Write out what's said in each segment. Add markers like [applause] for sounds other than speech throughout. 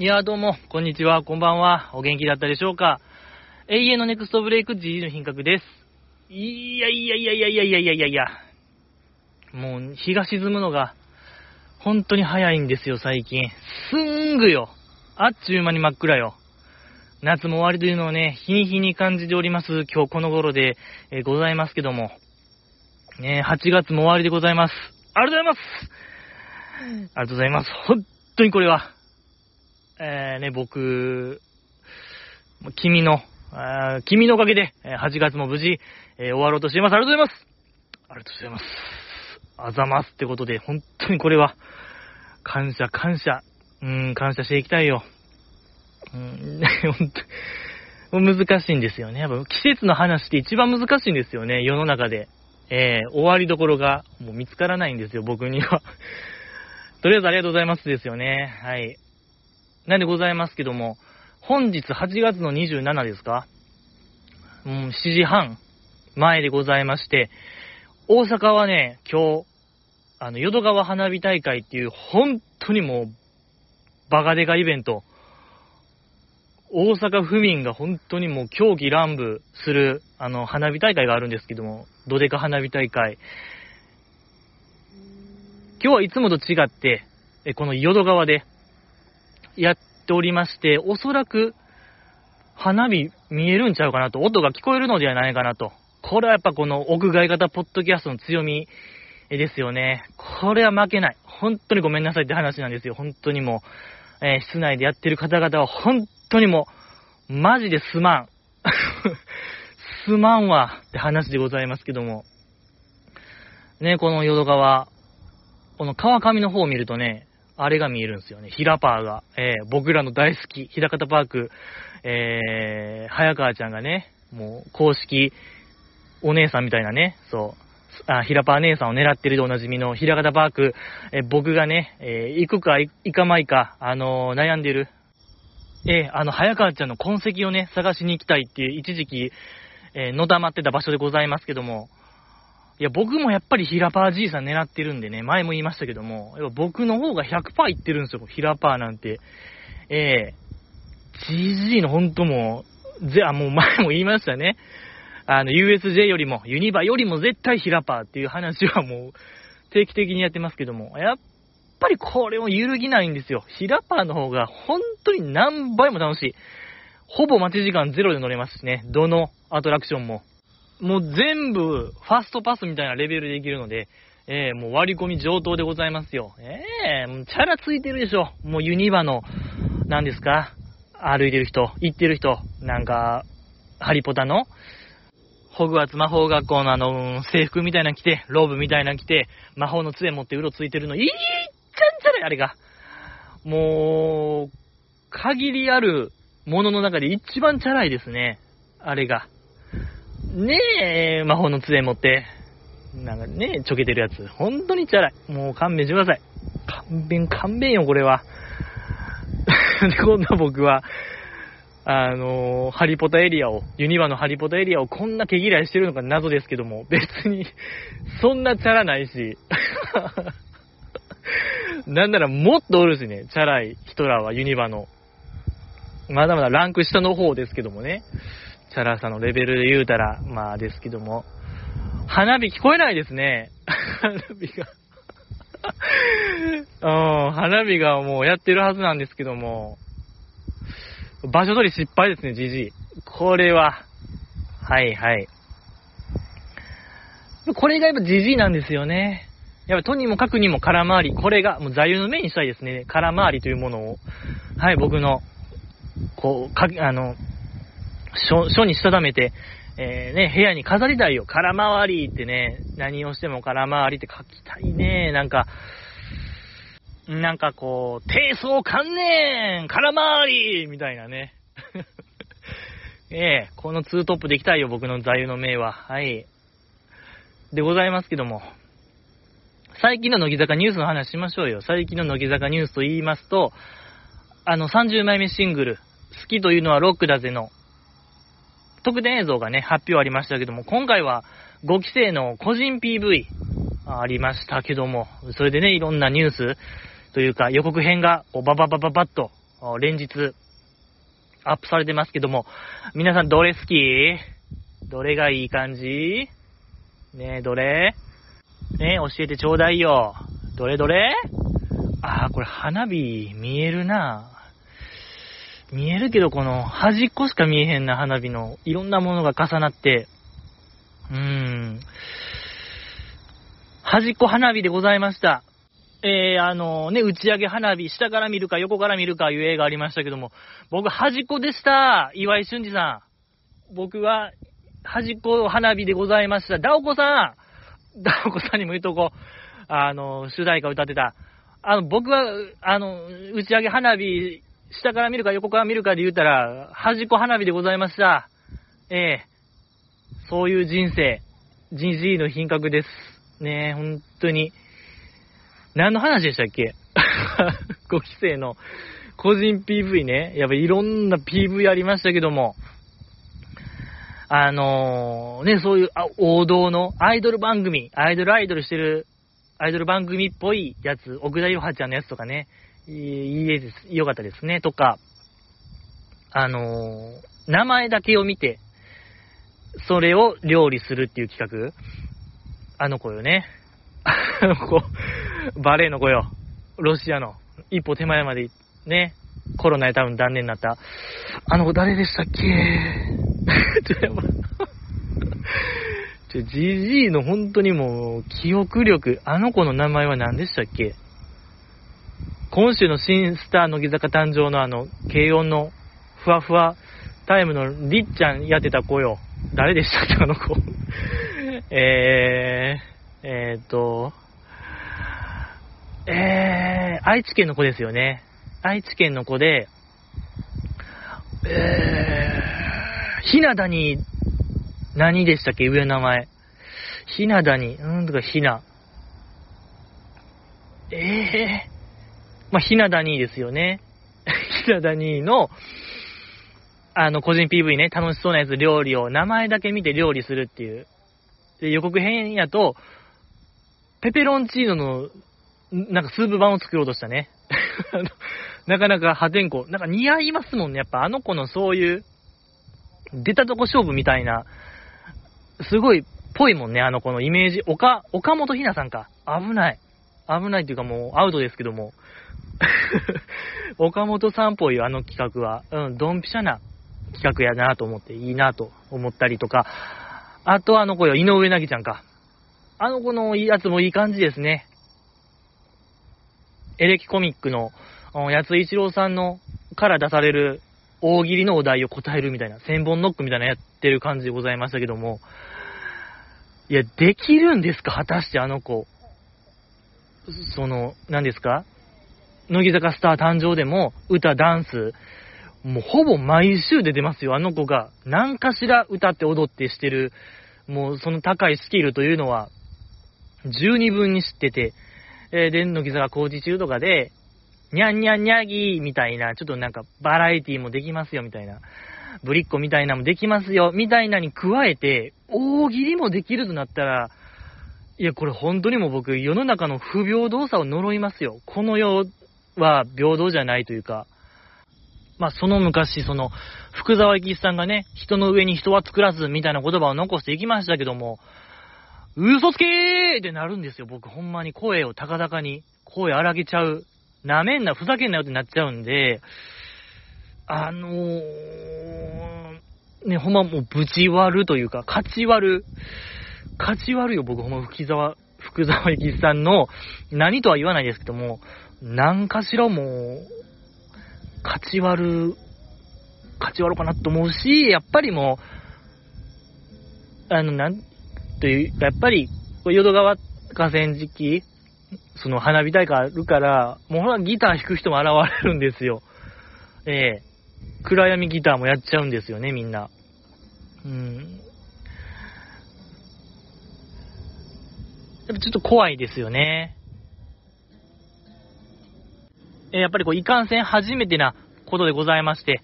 いや、どうも、こんにちは、こんばんは。お元気だったでしょうか？永遠のネクストブレイク GG の品格です。いやいやいやいやいやいやいやいやいや。もう、日が沈むのが、本当に早いんですよ、最近。すんぐよ。あっちゅう間に真っ暗よ。夏も終わりというのをね、日に日に感じております、今日この頃で、え、ございますけども。ね、8月も終わりでございます。ありがとうございますありがとうございます。本当にこれは、えー、ね、僕、君の、君のおかげで、8月も無事、えー、終わろうとしています。ありがとうございます。ありがとうございます。あざますってことで、本当にこれは、感謝、感謝、うん、感謝していきたいよ。うん、[laughs] 本当難しいんですよね。やっぱ季節の話って一番難しいんですよね、世の中で。えー、終わりどころがもう見つからないんですよ、僕には。[laughs] とりあえずありがとうございますですよね。はい。なんでございますけども、本日8月の27ですか？うん、7時半前でございまして、大阪はね、今日、あの、淀川花火大会っていう、本当にもう、バカデカイベント、大阪府民が本当にもう狂気乱舞する、あの、花火大会があるんですけども、ドデカ花火大会。今日はいつもと違って、この淀川でやっておりまして、おそらく花火見えるんちゃうかなと、音が聞こえるのではないかなと。これはやっぱこの屋外型ポッドキャストの強みですよね。これは負けない。本当にごめんなさいって話なんですよ。本当にもう、えー、室内でやってる方々は本当にもう、マジですまん。[laughs] すまんわって話でございますけども。ね、この淀川、この川上の方を見るとね、あれが見えるんですよね。ヒラパーが、えー、僕らの大好き、ひらかたパーク、えー、早川ちゃんがね、もう公式お姉さんみたいなね、そう、あ、ひらパー姉さんを狙ってるでおなじみのひらかたパーク、えー、僕がね、え、行くか行かまいか、あの、悩んでる、え、あの、早川ちゃんの痕跡をね、探しに行きたいっていう、一時期、えー、のだまってた場所でございますけども、いや、僕もやっぱりヒラパーじいさん狙ってるんでね、前も言いましたけども、やっぱ僕の方が100%いってるんですよ、ヒラパーなんて。えー、GG の本当もう、ぜ、あ、もう前も言いましたね。あの、USJ よりも、ユニバよりも絶対ヒラパーっていう話はもう、定期的にやってますけども、やっぱりこれを揺るぎないんですよ。ヒラパーの方が本当に何倍も楽しい。ほぼ待ち時間ゼロで乗れますしね。どのアトラクションも。もう全部、ファストパスみたいなレベルでいけるので、えー、もう割り込み上等でございますよ。ええー、チャラついてるでしょ。もうユニバの、何ですか？歩いてる人、行ってる人、なんか、ハリポタの、ホグワーツ魔法学校のあの、制服みたいなの着て、ローブみたいなの着て、魔法の杖持ってうろついてるの、いいちゃんちゃらい、あれが。もう、限りあるものの中で一番チャラいですね。あれが。ねえ、魔法の杖持って、なんかね、ちょけてるやつ。本当にチャラい。もう勘弁してください。勘弁、勘弁よ、これは。[laughs] で、こんな僕は、あのー、ハリポタエリアを、ユニバのハリポタエリアをこんな毛嫌いしてるのか謎ですけども、別に、そんなチャラないし、[laughs] なんならもっとおるしね、チャラい人らはユニバの。まだまだランク下の方ですけどもね。チャラさのレベルで言うたら、まあですけども、花火聞こえないですね。花火が [laughs] うん、花火がもうやってるはずなんですけども、場所取り失敗ですね、じじい。これは、はいはい。これがやっぱじじいなんですよね。やっぱとにもかくにも空回り。これがもう座右の銘にしたいですね。空回りというものを。はい、僕の、こう、か、あの、書書にしたためて、えー、ね、部屋に飾りたいよ。空回りってね、何をしても空回りって書きたいね。なんか、なんかこう、低層観念空回りみたいなね。[laughs] ええ、このツートップでいきたいよ、僕の座右の銘は。はい。でございますけども。最近の乃木坂ニュースの話しましょうよ。最近の乃木坂ニュースと言いますと、あの30枚目シングル、好きというのはロックだぜの特典映像がね、発表ありましたけども、今回は5期生の個人 PV ありましたけども、それでね、いろんなニュースというか予告編がバババババッと連日、アップされてますけども、皆さんどれ好き？どれがいい感じ？ねえ、どれ？ねえ、教えてちょうだいよ。どれどれ？あー、これ花火見えるな。見えるけど、この端っこしか見えへんな、花火の。いろんなものが重なって。うーん。端っこ花火でございました。えー、あのね、打ち上げ花火、下から見るか横から見るかいう映画ありましたけども、僕端っこでした。岩井俊二さん。僕は端っこ花火でございました。ダオコさんダオコさんにも言うとこう。あの、主題歌歌ってた。あの、僕は、あの、打ち上げ花火、下から見るか横から見るかで言ったら、端っこ花火でございました。ええそういう人生、人生の品格です。ねえ、本当に。何の話でしたっけ ?5 期生の個人 PV ね。やっぱいろんな PV ありましたけども、あのー、ね、そういう王道のアイドル番組、アイドルアイドルしてる、アイドル番組っぽいやつ、奥田ゆはちゃんのやつとかね、いいです、よかったですね、とか、あのー、名前だけを見て、それを料理するっていう企画、あの子よね。あの子、バレーの子よ。ロシアの。一歩手前まで、ね。コロナで多分断念になった。あの子誰でしたっけ？[laughs] ちょ、やば。ちょ、GG の本当にもう、記憶力。あの子の名前は何でしたっけ？今週の新スター乃木坂誕生のあの、軽音のふわふわタイムのりっちゃんやってた子よ。誰でしたっけあの子。[laughs] えー、えーと、えー、愛知県の子ですよね。愛知県の子で、えー、ひなだに、何でしたっけ上の名前。ひなだに、うんとかひな。えー、まあ、ひなだにですよね。[laughs] ひなだにの、あの、個人 PV ね、楽しそうなやつ、料理を、名前だけ見て料理するっていう。で、予告編やと、ペペロンチーノのなんかスープ版を作ろうとしたね。[laughs] なかなか破天荒。なんか似合いますもんね。やっぱあの子のそういう、出たとこ勝負みたいな、すごいぽいもんね、あの子のイメージ。岡、岡本ひなさんか。危ない。危ないっていうかもうアウトですけども。[laughs] 岡本さんぽいあの企画は、うん、ドンピシャな企画やなと思って、いいなと思ったりとか。あとあの子よ、井上なぎちゃんか。あの子のやつもいい感じですね。エレキコミックの、八津一郎さんの、から出される大喜利のお題を答えるみたいな、千本ノックみたいなやってる感じでございましたけども、いや、できるんですか？果たしてあの子。その、何ですか？乃木坂スター誕生でも、歌、ダンス、もうほぼ毎週出てますよ、あの子が。何かしら歌って踊ってしてる、もうその高いスキルというのは、十二分に知ってて、えー、で、乃木坂工事中とかで、にゃんにゃんにゃぎーみたいな、ちょっとなんかバラエティもできますよみたいな、ぶりっ子みたいなもできますよ。みたいなに加えて、大喜利もできるとなったら、いや、これ本当にもう僕、世の中の不平等さを呪いますよ。この世は平等じゃないというか、まあ、その昔、その、福沢諭吉さんがね、人の上に人は作らずみたいな言葉を残していきましたけども、嘘つけーってなるんですよ、僕。ほんまに声を高々に、声荒げちゃう。なめんな、ふざけんなよってなっちゃうんで、あのー、ね、ほんまもうぶち割るというか、勝ち割る。勝ち割るよ、僕、ほんま、福沢、福沢諭吉さんの、何とは言わないですけども、何かしらもう、勝ち割る、勝ち割ろうかなと思うし、やっぱりもう、あの、なん、という、やっぱり、淀川河川敷、その花火大会あるから、もうほらギター弾く人も現れるんですよ。ええ、暗闇ギターもやっちゃうんですよね、みんな。うん。やっぱちょっと怖いですよね。やっぱりこう、いかんせん初めてなことでございまして、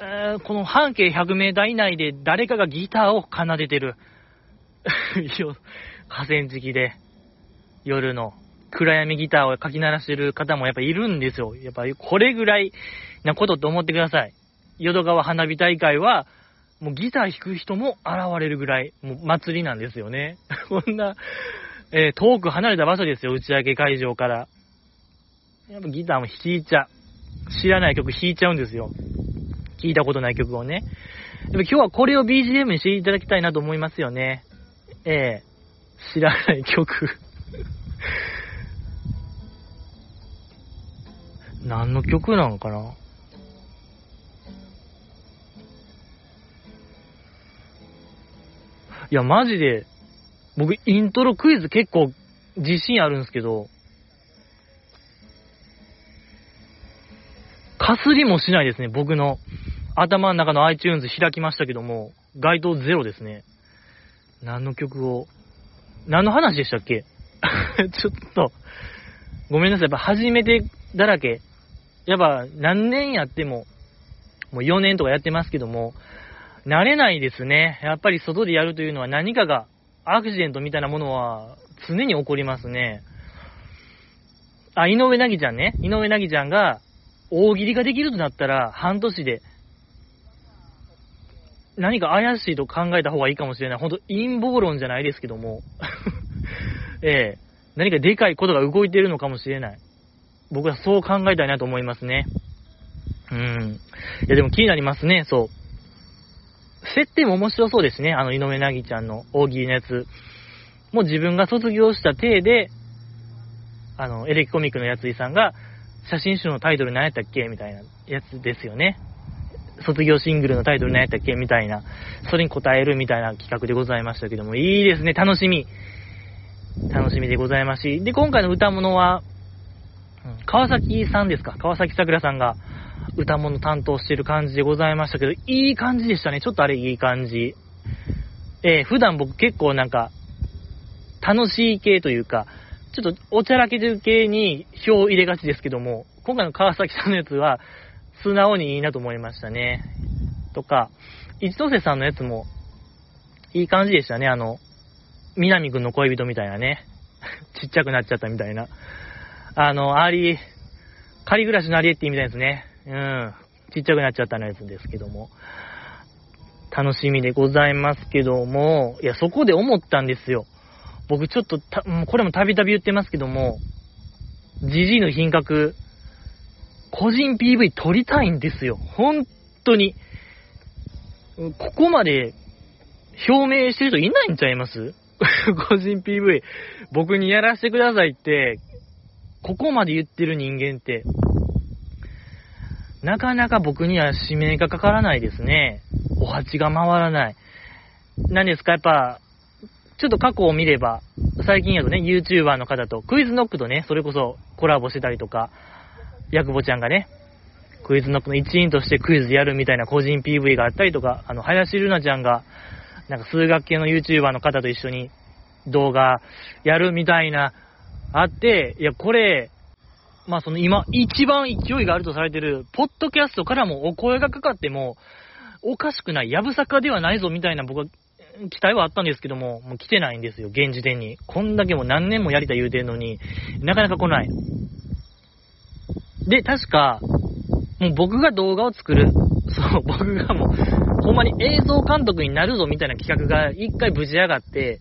えー、この半径100メーター以内で誰かがギターを奏でてる。[laughs] 河川敷で、夜の、暗闇ギターをかき鳴らしてる方もやっぱいるんですよ。やっぱりこれぐらいなことって思ってください。淀川花火大会は、もうギター弾く人も現れるぐらい、もう祭りなんですよね。[laughs] こんな、えー、遠く離れた場所ですよ、打ち上げ会場から。やっぱギターも弾いちゃう。知らない曲弾いちゃうんですよ。聞いたことない曲をね。でも今日はこれを BGM にしていただきたいなと思いますよね。ええー、知らない曲 [laughs] 何の曲なのかな？いや、マジで、僕、イントロクイズ結構自信あるんですけど、かすりもしないですね、僕の頭の中の iTunes 開きましたけども、該当ゼロですね。何の曲を、何の話でしたっけ？[laughs] ちょっと、ごめんなさい。やっぱ初めてだらけ。やっぱ何年やっても、もう4年とかやってますけども、慣れないですね。やっぱり外でやるというのは何かが、アクシデントみたいなものは常に起こりますね。あ、井上凪ちゃんね。井上凪ちゃんが大喜利ができるとなったら半年で何か怪しいと考えた方がいいかもしれない。ほんと陰謀論じゃないですけども。[laughs] ええ何かでかいことが動いてるのかもしれない。僕はそう考えたいなと思いますね。うん。いや、でも気になりますね、そう。設定も面白そうですね。あの、井上凪ちゃんの大喜利のやつ。もう自分が卒業した体で、あの、エレキコミックのやついさんが、写真集のタイトル何やったっけ？みたいなやつですよね。卒業シングルのタイトル何やったっけ？みたいな。それに答えるみたいな企画でございましたけども、いいですね。楽しみ。楽しみでございますし。で、今回の歌物は、川崎さんですか？川崎桜さんが歌物担当してる感じでございましたけど、いい感じでしたね。ちょっとあれいい感じ。えー、普段僕結構なんか、楽しい系というか、ちょっとおちゃらける系に票を入れがちですけども、今回の川崎さんのやつは、素直にいいなと思いましたね。とか、一ノ瀬さんのやつも、いい感じでしたね。あの、南くんの恋人みたいなね。[laughs] ちっちゃくなっちゃったみたいな。あの、アーリー、借りぐらしのアリエッティみたいですね。うん。ちっちゃくなっちゃったのやつですけども。楽しみでございますけども、いや、そこで思ったんですよ。僕ちょっとた、これもたびたび言ってますけども、ジジイの品格、個人 PV 撮りたいんですよ。本当に。ここまで表明してる人いないんちゃいます？[laughs] 個人 PV、僕にやらせてくださいって、ここまで言ってる人間って、なかなか僕には指名がかからないですね。お鉢が回らない。何ですか？やっぱ、ちょっと過去を見れば、最近やとね、YouTuber の方と、クイズノックとね、それこそコラボしてたりとか、ヤクボちゃんがね、クイズノックの一員としてクイズやるみたいな個人 PV があったりとか、あの、林瑠奈ちゃんが、なんか数学系の YouTuber の方と一緒に動画やるみたいな、あって、いや、これ、まあその今、一番勢いがあるとされてる、ポッドキャストからもお声がかかっても、おかしくない、やぶさかではないぞみたいな僕は期待はあったんですけども、もう来てないんですよ、現時点に。こんだけもう何年もやりたい言うてんのに、なかなか来ない。で、確か、もう僕が動画を作る、[laughs] そう、僕がもう、ほんまに映像監督になるぞみたいな企画が一回ぶち上がって、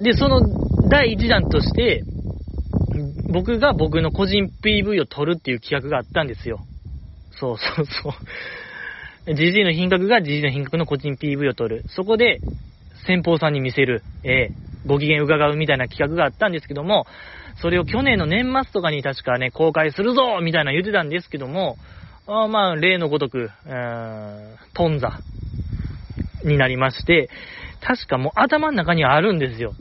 で、その第一弾として、僕が僕の個人 PV を撮るっていう企画があったんですよ。そうそうそう。GG の品格が GG の品格の個人 PV を撮る。そこで、先方さんに見せる、えー、ご機嫌伺うみたいな企画があったんですけども、それを去年の年末とかに確かね、公開するぞみたいな言ってたんですけども、あまあ、例のごとく、うーん、頓挫になりまして、確かもう頭の中にはあるんですよ。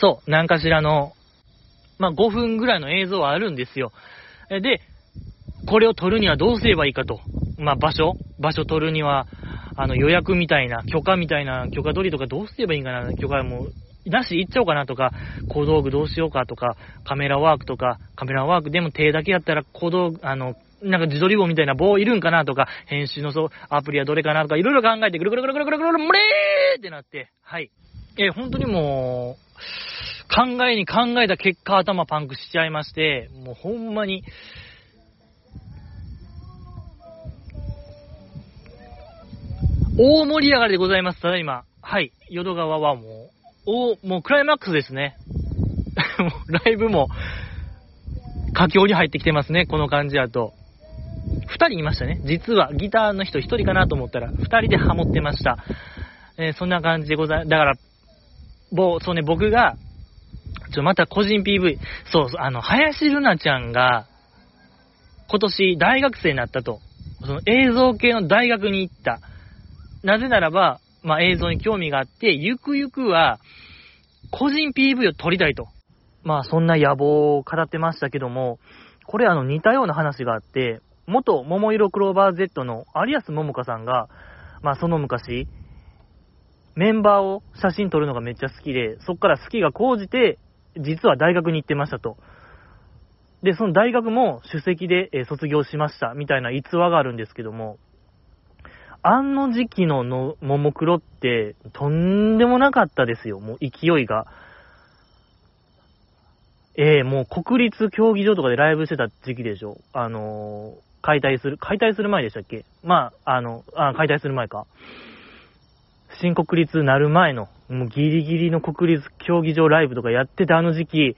そう、何かしらのまあ、5分ぐらいの映像はあるんですよ。で、これを撮るにはどうすればいいかと。まあ、場所場所撮るには、あの、予約みたいな、許可みたいな、許可取りとかどうすればいいんかな、許可も、なし行っちゃおうかなとか、小道具どうしようかとか、カメラワークとか、カメラワークでも手だけやったら小道具、あの、なんか自撮り棒みたいな棒いるんかなとか、編集のそう、アプリはどれかなとか、いろいろ考えて、ぐるぐるぐるぐるぐるぐるぐる、むれーってなって、はい。え、本当にもう、考えに考えた結果頭パンクしちゃいまして、もうほんまに、大盛り上がりでございます。ただいま。はい。淀川はもう、お、もうクライマックスですね。[laughs] ライブも、佳境に入ってきてますね。この感じだと。二人いましたね。実はギターの人一人かなと思ったら、二人でハモってました。えー、そんな感じでござい、だから、ぼそうね、僕が、ちょ、また個人 PV、そう、あの、林瑠奈ちゃんが、今年大学生になったと。その映像系の大学に行った。なぜならば、まあ、映像に興味があって、ゆくゆくは、個人 PV を撮りたいと。まあ、そんな野望を語ってましたけども、これあの似たような話があって、元桃色クローバー Z の有安桃香さんが、まあその昔、メンバーを写真撮るのがめっちゃ好きで、そっから好きが高じて、実は大学に行ってましたと。で、その大学も首席で、卒業しましたみたいな逸話があるんですけども、あの時期ののももクロってとんでもなかったですよ、もう勢いが。ええー、もう国立競技場とかでライブしてた時期でしょ。あのー、解体する、解体する前でしたっけ？まあ、あの、あ、解体する前か。新国立なる前の、もうギリギリの国立競技場ライブとかやってたあの時期、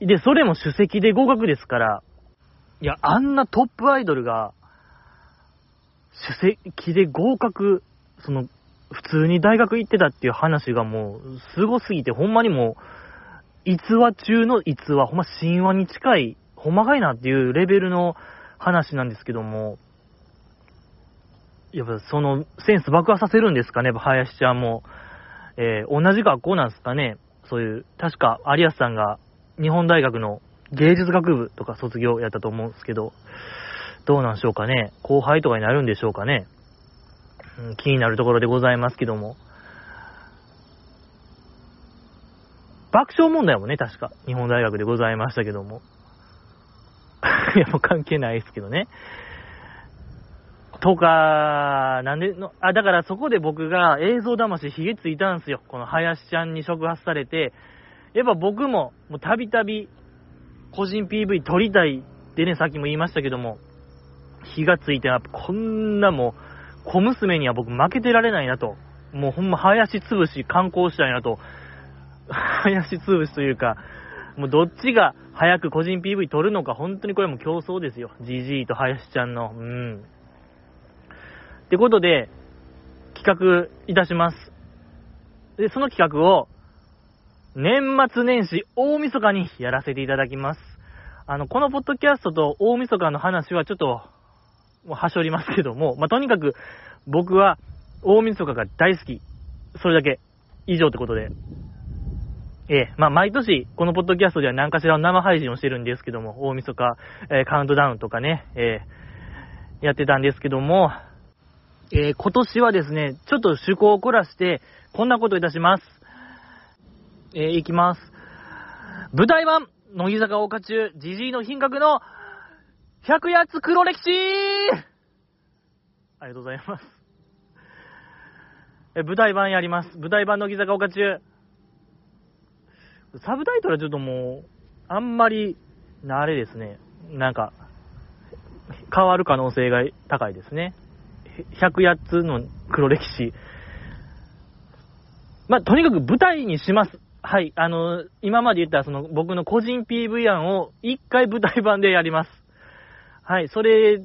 で、それも首席で合格ですから、いや、あんなトップアイドルが、首席で合格、その、普通に大学行ってたっていう話がもう、すごすぎて、ほんまにもう、逸話中の逸話、ほんま神話に近い、ほんまかいなっていうレベルの話なんですけども、やっぱそのセンス爆破させるんですかね、林ちゃんも。えー、同じ学校なんですかね。そういう、確か有安さんが日本大学の芸術学部とか卒業やったと思うんですけど、どうなんでしょうかね。後輩とかになるんでしょうかね。うん、気になるところでございますけども。爆笑問題もね、確か日本大学でございましたけども。[laughs] いや、もう関係ないですけどね。とか、なんでの、あ、だからそこで僕が映像魂ひげついたんですよ。この林ちゃんに触発されて、やっぱ僕も、もうたびたび、個人 PV 撮りたいってね、さっきも言いましたけども、火がついて、やっぱこんなもう、小娘には僕負けてられないなと。もうほんま林潰し観光したいなと。[laughs] 林潰しというか、もうどっちが早く個人 PV 撮るのか、本当にこれも競争ですよ。GG と林ちゃんの。うん。ってことで、企画いたします。で、その企画を、年末年始大晦日にやらせていただきます。あの、このポッドキャストと大晦日の話はちょっと、もうはしょりますけども、まあ、とにかく僕は大晦日が大好き。それだけ。以上ってことで。ええまあ、毎年、このポッドキャストでは何かしらの生配信をしてるんですけども、大晦日、えー、カウントダウンとかね、えー、やってたんですけども、えー、今年はですね、ちょっと趣向を凝らして、こんなことをいたします。えー、いきます。舞台版、乃木坂岡中、ジジイの品格の、100やつ黒歴史ありがとうございます。え、舞台版やります。舞台版の乃木坂岡中。サブタイトルはちょっともう、あんまり、あれですね、なんか、変わる可能性が高いですね。108つの黒歴史。まあ、とにかく舞台にします。はい。あの、今まで言ったその僕の個人 PV 案を一回舞台版でやります。はい。それ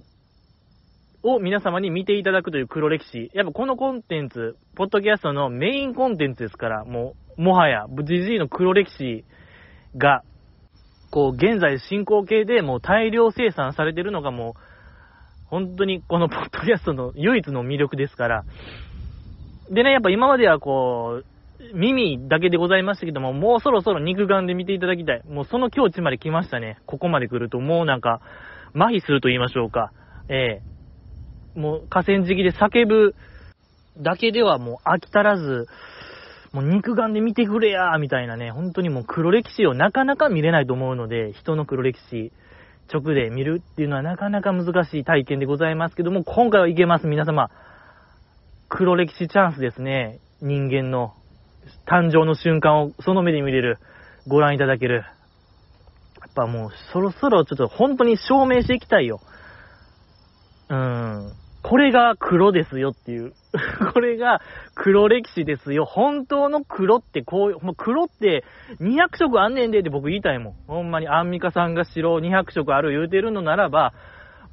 を皆様に見ていただくという黒歴史。やっぱこのコンテンツ、ポッドキャストのメインコンテンツですから、もう、もはや、ジジイの黒歴史が、こう、現在進行形でもう大量生産されてるのがもう、本当にこのポッドキャストの唯一の魅力ですから。でね、やっぱ今まではこう、耳だけでございましたけども、もうそろそろ肉眼で見ていただきたい。もうその境地まで来ましたね。ここまで来ると、もうなんか、麻痺すると言いましょうか。ええもう河川敷で叫ぶだけではもう飽き足らず、もう肉眼で見てくれやみたいなね、本当にもう黒歴史をなかなか見れないと思うので、人の黒歴史、直で見るっていうのはなかなか難しい体験でございますけども、今回はいけます、皆様。黒歴史チャンスですね。人間の。誕生の瞬間をその目で見れる、ご覧いただける。ぱもうそろそろちょっと本当に証明していきたいよ。うん。これが黒ですよっていう。[laughs] これが黒歴史ですよ。本当の黒ってこういう、もう黒って200色あんねんでって僕言いたいもん。ほんまにアンミカさんが白200色ある言うてるのならば、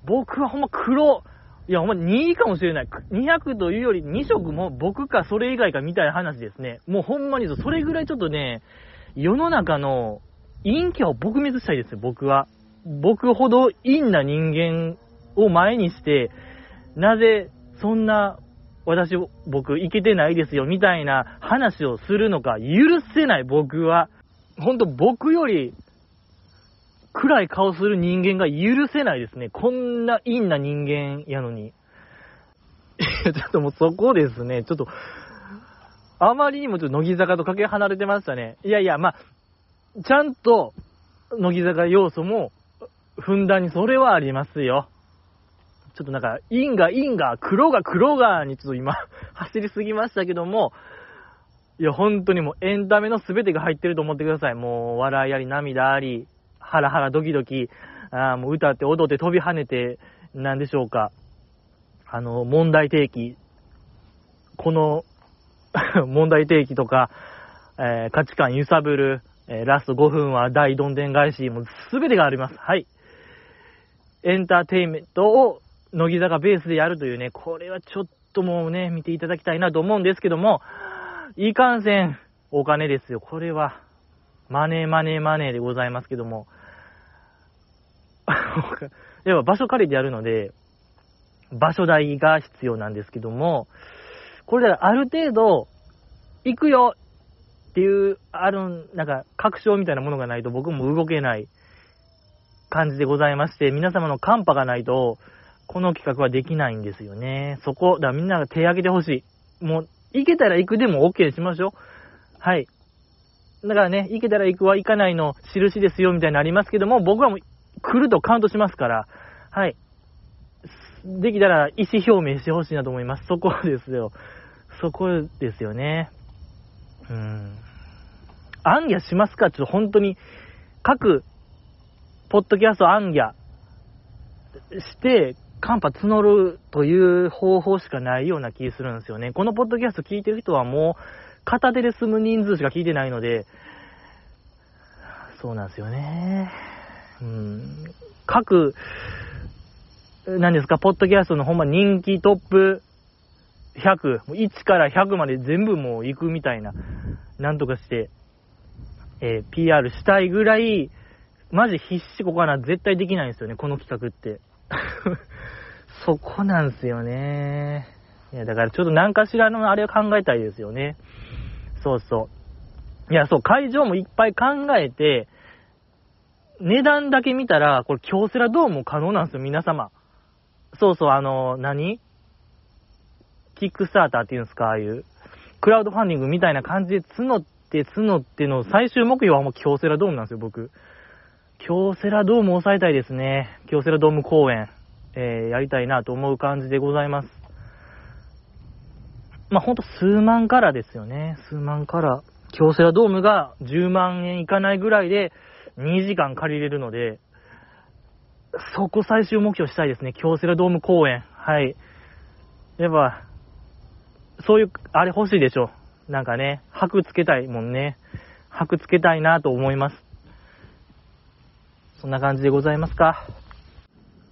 僕はほんま黒、いやほんま2位かもしれない。200というより2色も僕かそれ以外かみたいな話ですね。もうほんまにそれぐらいちょっとね、世の中の陰キャを撲滅したいですよ、僕は。僕ほど陰な人間を前にして、なぜそんな私、僕、いけてないですよ、みたいな話をするのか、許せない、僕は。ほんと、僕より、暗い顔する人間が許せないですね。こんな陰な人間やのに。ちょっともうそこですね。ちょっと、あまりにもちょっと乃木坂とかけ離れてましたね。いやいや、まあ、ちゃんと、乃木坂要素も、ふんだんにそれはありますよ。ちょっとなんか、陰が陰が、黒が黒がにちょっと今走りすぎましたけども、いや、本当にもうエンタメの全てが入ってると思ってください。もう、笑いあり、涙あり、ハラハラドキドキ、あもう歌って踊って飛び跳ねて、なんでしょうか。あの、問題提起。この [laughs] 問題提起とか、えー、価値観揺さぶる、えー、ラスト5分は大どんでん返し、もう全てがあります。はい。エンターテインメントを乃木坂ベースでやるというね、これはちょっともうね、見ていただきたいなと思うんですけども、いかんせん、お金ですよ。これは、マネーマネーマネーでございますけども、やっぱ場所借りてやるので、場所代が必要なんですけども、これである程度、行くよっていう、ある、なんか、確証みたいなものがないと僕も動けない感じでございまして、皆様のカンパがないと、この企画はできないんですよね。そこ、だからみんなが手挙げてほしい。もう、行けたら行くでも OK にしましょう。はい。だからね、行けたら行くは行かないの印ですよみたいなのありますけども、僕はもう来るとカウントしますから、はい。できたら意思表明してほしいなと思います。そこですよ。そこですよね。うん。アンギャしますか？ちょっと本当に、各、ポッドキャストアンギャして、寒波募るという方法しかないような気するんですよね。このポッドキャスト聞いてる人はもう、片手で済む人数しか聞いてないので、そうなんですよね。うん。各、何ですか、ポッドキャストのほんま人気トップ100、1から100まで全部もう行くみたいな、なんとかして、えー、PR したいぐらい、マジ必死こかな、絶対できないんですよね、この企画って。[laughs] そこなんすよね。いや、だからちょっと何かしらのあれを考えたいですよね。そうそう。いや、そう、会場もいっぱい考えて、値段だけ見たら、これ京セラドームも可能なんですよ、皆様。そうそう、あの、何？キックスターターっていうんですか、ああいう。クラウドファンディングみたいな感じで募って募っての最終目標はもう京セラドームなんですよ、僕。京セラドームを抑えたいですね。京セラドーム公演。えー、やりたいなと思う感じでございます。まあ、ほんと数万からですよね。数万から。京セラドームが10万円いかないぐらいで2時間借りれるので、そこ最終目標したいですね。京セラドーム公演。はい。やっぱ、そういう、あれ欲しいでしょ。なんかね、箔つけたいもんね。箔つけたいなと思います。そんな感じでございますか。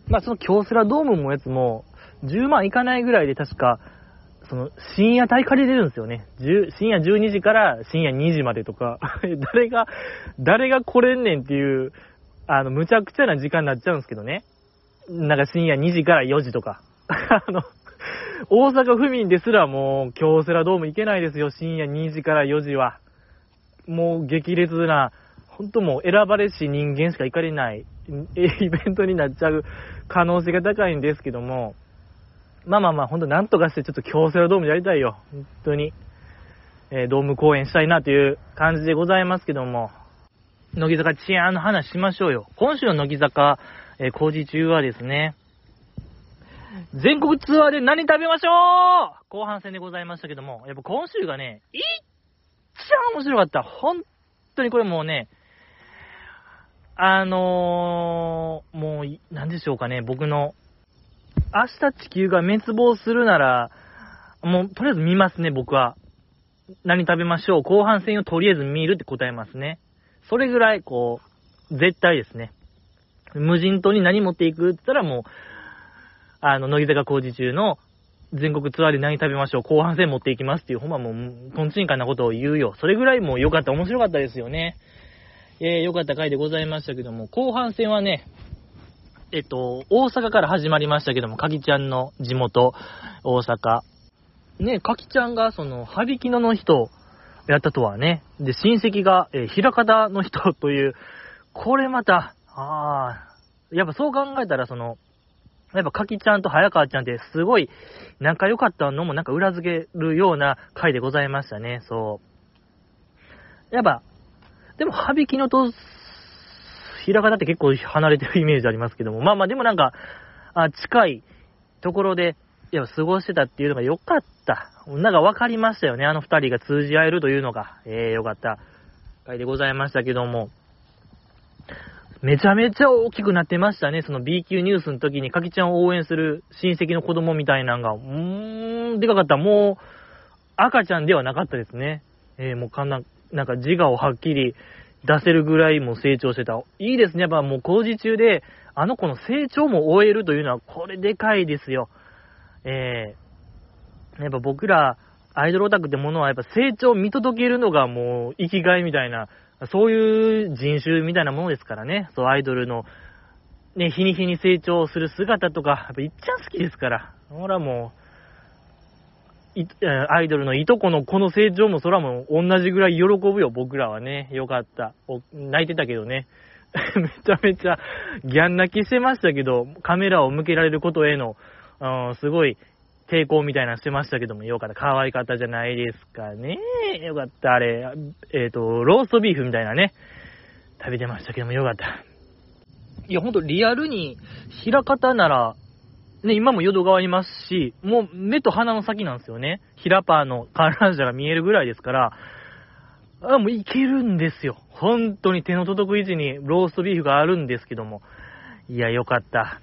まあ、その京セラドームのやつも、10万いかないぐらいで確か、その、深夜帯借りれるんですよね。深夜12時から深夜2時までとか、[laughs] 誰が、誰が来れんねんっていう、あの、むちゃくちゃな時間になっちゃうんですけどね。なんか深夜2時から4時とか。[laughs] あの、大阪府民ですらもう、京セラドーム行けないですよ。深夜2時から4時は。もう激烈な、ほんともう選ばれし人間しか行かれないイベントになっちゃう可能性が高いんですけども、まあまあまあ、ほんとなんとかしてちょっと京セラドームやりたいよ。本当に。えー、ドーム公演したいなという感じでございますけども、乃木坂治安の話しましょうよ。今週の乃木坂、えー、工事中はですね、全国ツアーで何食べましょう後半戦でございましたけども、やっぱ今週がね、いっちゃ面白かった。本当にこれもうね、あのー、もう、なんでしょうかね、僕の、明日地球が滅亡するなら、もう、とりあえず見ますね、僕は。何食べましょう後半戦をとりあえず見るって答えますね。それぐらい、こう、絶対ですね。無人島に何持っていくって言ったらもう、あの、乃木坂工事中の全国ツアーで何食べましょう後半戦持っていきますっていう、ほんまもう、とんちんかなことを言うよ。それぐらいもう良かった、面白かったですよね。えー、良かった回でございましたけども、後半戦はね、えっと、大阪から始まりましたけども、かきちゃんの地元、大阪。ね、かきちゃんが、その、羽引野のの人、やったとはね。で、親戚が、えー、平方の人という、これまた、ああ、やっぱそう考えたら、その、やっぱかきちゃんと早川ちゃんってすごい仲良かったのもなんか裏付けるような回でございましたね、そう。やっぱ、でも、羽引きのと、平方って結構離れてるイメージありますけども、まあまあでもなんか、あ近いところで、いや、過ごしてたっていうのが良かった。なんか分かりましたよね、あの二人が通じ合えるというのが、えー、良かった回でございましたけども、めちゃめちゃ大きくなってましたね。その B 級ニュースの時に、かきちゃんを応援する親戚の子供みたいなのが、うーん、でかかった。もう、赤ちゃんではなかったですね。えー、もうかな、なんか自我をはっきり出せるぐらいも成長してた。いいですね。やっぱもう工事中で、あの子の成長も終えるというのは、これでかいですよ。えー、やっぱ僕ら、アイドルオタクってものは、やっぱ成長を見届けるのがもう生きがいみたいなそういう人種みたいなものですからね。そう、アイドルの、ね、日に日に成長する姿とか、やっぱいっちゃん好きですから。ほらもう、アイドルのいとこのこの成長もそらもう同じぐらい喜ぶよ、僕らはね。よかった。泣いてたけどね。[laughs] めちゃめちゃギャン泣きしてましたけど、カメラを向けられることへの、うん、すごい抵抗みたいなのしてましたけども、よかった。可愛かったじゃないですかね。よかった。あれ、えっ、ー、と、ローストビーフみたいなね、食べてましたけども、よかった。いや、ほんとリアルに、平方なら、ね、今も淀川いますし、もう目と鼻の先なんですよね。平パーの観覧車が見えるぐらいですから、あ、もういけるんですよ。本当に手の届く位置にローストビーフがあるんですけども。いや、よかった。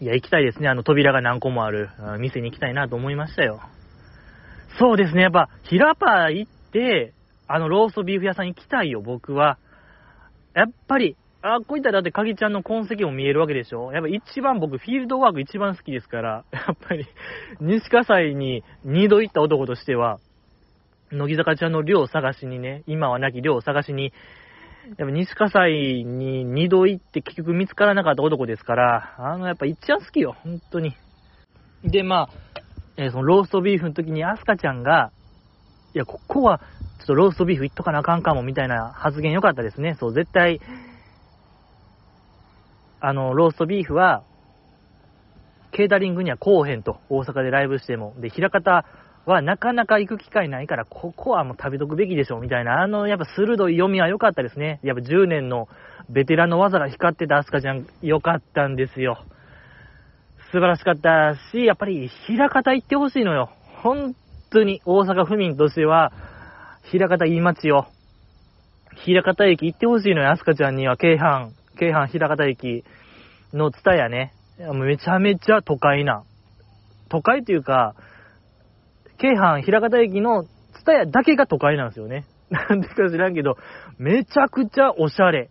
いや、行きたいですね。あの扉が何個もある店に行きたいなと思いましたよ。そうですね。やっぱ、ヒラパー行って、あのローストビーフ屋さん行きたいよ、僕は。やっぱり、あ、こういったらだって鍵ちゃんの痕跡も見えるわけでしょ？やっぱ一番僕、フィールドワーク一番好きですから、やっぱり、西葛西に二度行った男としては、乃木坂ちゃんの寮を探しにね、今は亡き寮を探しにやっぱ西葛西に二度行って結局見つからなかった男ですから、あの、やっぱ一番好きよ、本当に。で、まあ、えー、そのローストビーフの時にアスカちゃんが、いや、ここは、ちょっとローストビーフ行っとかなあかんかも、みたいな発言良かったですね。そう、絶対、あの、ローストビーフは、ケータリングには来おへんと、大阪でライブしても。で、平方はなかなか行く機会ないから、ここはもう食べとくべきでしょ、みたいな、あの、やっぱ鋭い読みは良かったですね。やっぱ10年のベテランの技が光ってたアスカちゃん、良かったんですよ。素晴らしかったし、やっぱり、平方行ってほしいのよ。本当に、大阪府民としては、平方言いい街よ。平方駅行ってほしいのよ、アスカちゃんには、京阪、京阪平方駅のツタヤね。めちゃめちゃ都会な。都会っていうか、京阪平方駅のツタヤだけが都会なんですよね。[laughs] なんでか知らんけど、めちゃくちゃおしゃれ。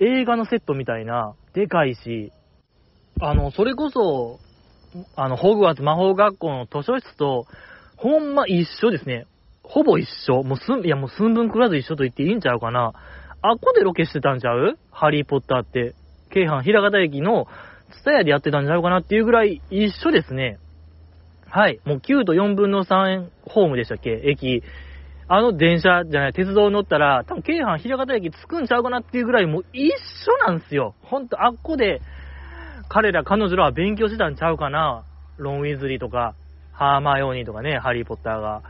映画のセットみたいな、でかいし、あの、それこそ、あの、ホグワーツ魔法学校の図書室と、ほんま一緒ですね。ほぼ一緒。もうすん、いやもう寸分くらず一緒と言っていいんちゃうかな。あっこでロケしてたんちゃう？ハリーポッターって。京阪平方駅のツタヤでやってたんちゃうかなっていうぐらい一緒ですね。はい。もう9と4分の3ホームでしたっけ？駅。あの電車じゃない、鉄道乗ったら、多分京阪平方駅着くんちゃうかなっていうぐらいもう一緒なんですよ。ほんと、あっこで、彼ら、彼女らは勉強してたんちゃうかな。ロン・ウィズリーとか、ハーマーヨーニーとかね、ハリー・ポッターが。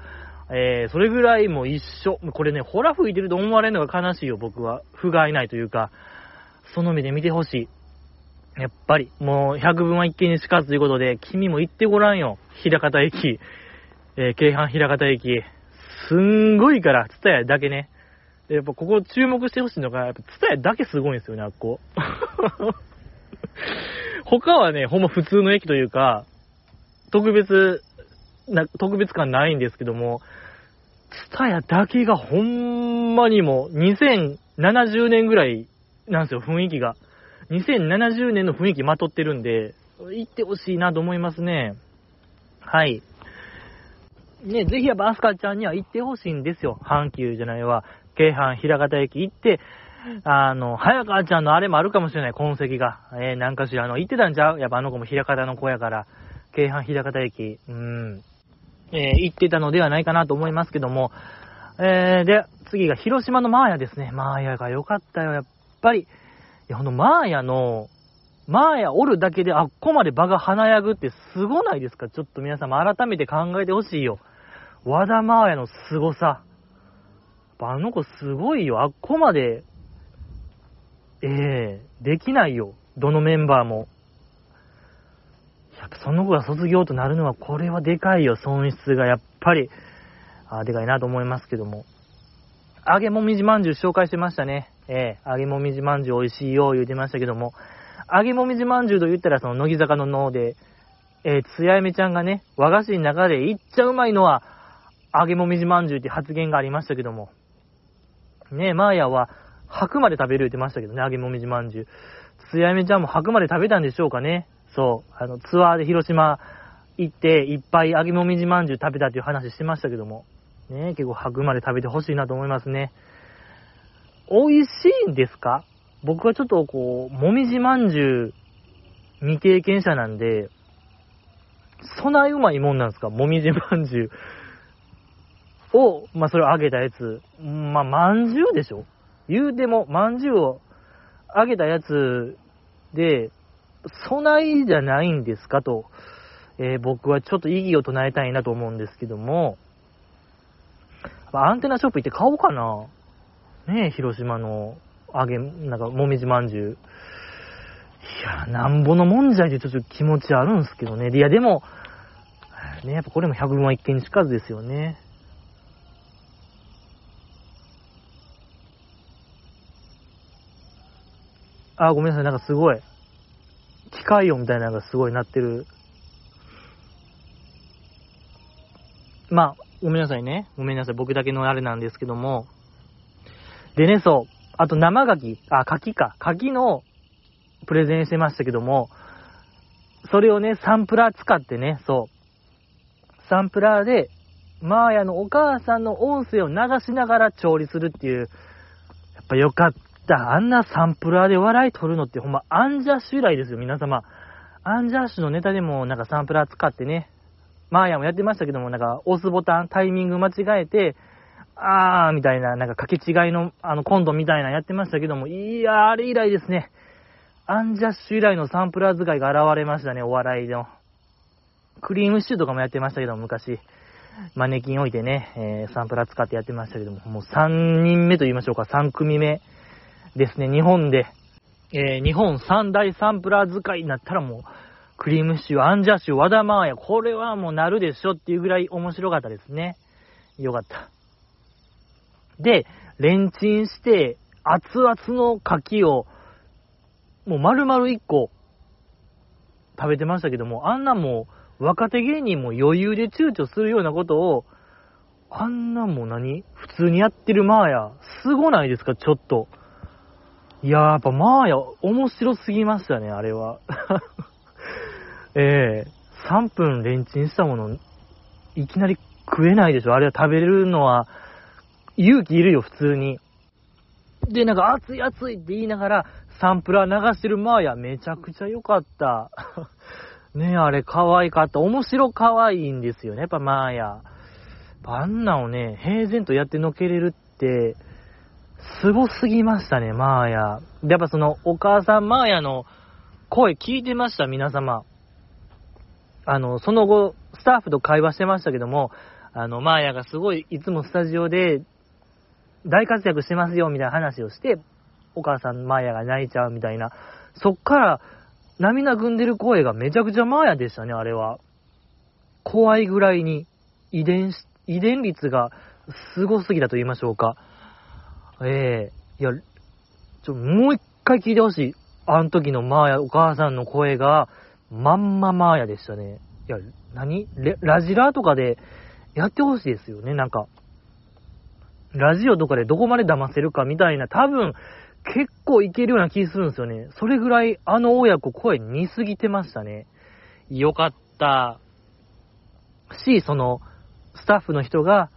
えー、それぐらいもう一緒。これね、ほら吹いてると思われるのが悲しいよ、僕は。不甲斐ないというか、その目で見てほしい。やっぱり、もう、百分は一見にしかずということで、君も行ってごらんよ。平方駅。えー、京阪平方駅。すんごいから、ツタヤだけね。やっぱここ注目してほしいのが、やっぱツタヤだけすごいんですよね、あっこ。[laughs] 他はね、ほんま普通の駅というか、特別な、特別感ないんですけども、ツタヤだけがほんまにも2070年ぐらいなんですよ、雰囲気が。2070年の雰囲気まとってるんで、行ってほしいなと思いますね。はい。ね、ぜひやっぱアスカちゃんには行ってほしいんですよ。阪急じゃないわ。京阪平方駅行って、あの、早川ちゃんのあれもあるかもしれない、痕跡が。えー、なんかしら、あの、行ってたんちゃう？やっぱあの子も平方の子やから、京阪平方駅、うん、えー、行ってたのではないかなと思いますけども、えー、で、次が広島のマーヤですね。マーヤが良かったよ、やっぱり。いや、ほんと、マーヤの、マーヤおるだけであっこまで場が華やぐってすごないですか？ちょっと皆様改めて考えてほしいよ。和田マーヤの凄さ。あの子すごいよ。あっこまで、ええー、できないよ。どのメンバーも。やっぱその子が卒業となるのは、これはでかいよ。損失がやっぱり、あでかいなと思いますけども。揚げもみじまんじゅう紹介してましたね。えー、揚げもみじまんじゅう美味しいよ、言うてましたけども。揚げもみじまんじゅうと言ったら、その乃木坂の脳で、えー、つやめちゃんがね、和菓子の中でいっちゃうまいのは、揚げもみじまんじゅうって発言がありましたけども。ねえ、マーヤは、白まで食べる言ってましたけどね、揚げもみじまんじゅう。つやめちゃんも白まで食べたんでしょうかね。そう、あの、ツアーで広島行って、いっぱい揚げもみじまんじゅう食べたっていう話してましたけども。ねえ、結構白まで食べてほしいなと思いますね。美味しいんですか？僕はちょっとこう、もみじまんじゅう未経験者なんで、そないうまいもんなんですか？もみじまんじゅう。を、まあ、それを揚げたやつ。まあ、まんじゅうでしょ？言うても、まんじゅうを揚げたやつで、備えじゃないんですか？と、えー、僕はちょっと意義を唱えたいなと思うんですけども、アンテナショップ行って買おうかな。ね、広島の揚げ、なんか、もみじまんじゅう。いや、なんぼのもんじゃいでちょっと気持ちあるんすけどね。いや、でも、ね、やっぱこれも百分は一見にしかずですよね。あ、ごめんなさい、なんかすごい。機械音みたいなのがすごいなってる。まあ、ごめんなさいね。ごめんなさい。僕だけのあれなんですけども。でね、そう。あと生牡蠣、あ、牡蠣か。牡蠣のプレゼンしてましたけども、それをね、サンプラー使ってね、そう。サンプラーで、マーヤのお母さんの音声を流しながら調理するっていう、やっぱよかった。あんなサンプラーで笑い取るのってほんまアンジャッシュ以来ですよ、皆様。アンジャッシュのネタでもなんかサンプラー使ってね、マーヤもやってましたけども、なんか押すボタン、タイミング間違えて、あーみたいな、なんか掛け違いの、あの、コントみたいなやってましたけども、いやー、あれ以来ですね。アンジャッシュ以来のサンプラー使いが現れましたね、お笑いの。クリームシチューとかもやってましたけども、昔。マネキン置いてね、えー、サンプラー使ってやってましたけども、もう3人目と言いましょうか、3組目ですね、日本で。えー、日本三大サンプラー使いになったらもう、クリームシチュー、アンジャッシュ、和田マーヤ、これはもうなるでしょっていうぐらい面白かったですね。よかった。で、レンチンして、熱々の牡蠣を、もう丸々1個食べてましたけども、あんなもう若手芸人も余裕で躊躇するようなことを、あんなもう何普通にやってるマーヤ、すごないですかちょっと。いやー、やっぱマーヤ、面白すぎましたね、あれは。[laughs] ええー、3分レンチンしたもの、いきなり食えないでしょ。あれは食べれるのは、勇気いるよ、普通に。で、なんか、熱い熱いって言いながら、サンプラー流してるマーヤ、めちゃくちゃ良かった。[laughs] ね、あれ、可愛かった。面白可愛いんですよね、やっぱマーヤ。あんなをね、平然とやってのけれるって、すすぎましたね、マーヤ。やっぱその、お母さんマーヤの声聞いてました、皆様。あの、その後、スタッフと会話してましたけども、あの、マーヤがすごい、いつもスタジオで大活躍してますよ、みたいな話をして、お母さんマーヤが泣いちゃうみたいな。そっから、涙ぐんでる声がめちゃくちゃマーヤでしたね、あれは。怖いぐらいに、遺伝し、遺伝率が凄すぎたと言いましょうか。ええいや、ちょ、もう一回聞いてほしい。あの時のマーヤ、お母さんの声が、まんまマーヤでしたね。いや、何？ラジラとかでやってほしいですよね、なんか。ラジオとかでどこまで騙せるかみたいな、多分、結構いけるような気するんですよね。それぐらい、あの親子声似すぎてましたね。よかった。し、その、スタッフの人が、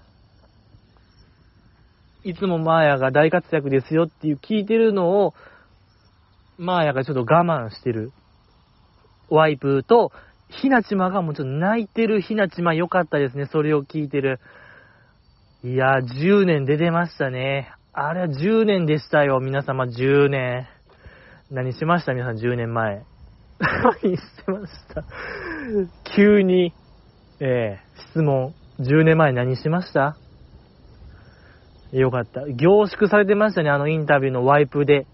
いつもマーヤが大活躍ですよっていう聞いてるのを、マーヤがちょっと我慢してる。ワイプと、ひなちまがもうちょっと泣いてるひなちま良かったですね。それを聞いてる。いや、10年出てましたね。あれは10年でしたよ。皆様10年。何しました？皆さん10年前。何してました？急に、えー、質問。10年前何しました？よかった。凝縮されてましたね、あのインタビューのワイプで。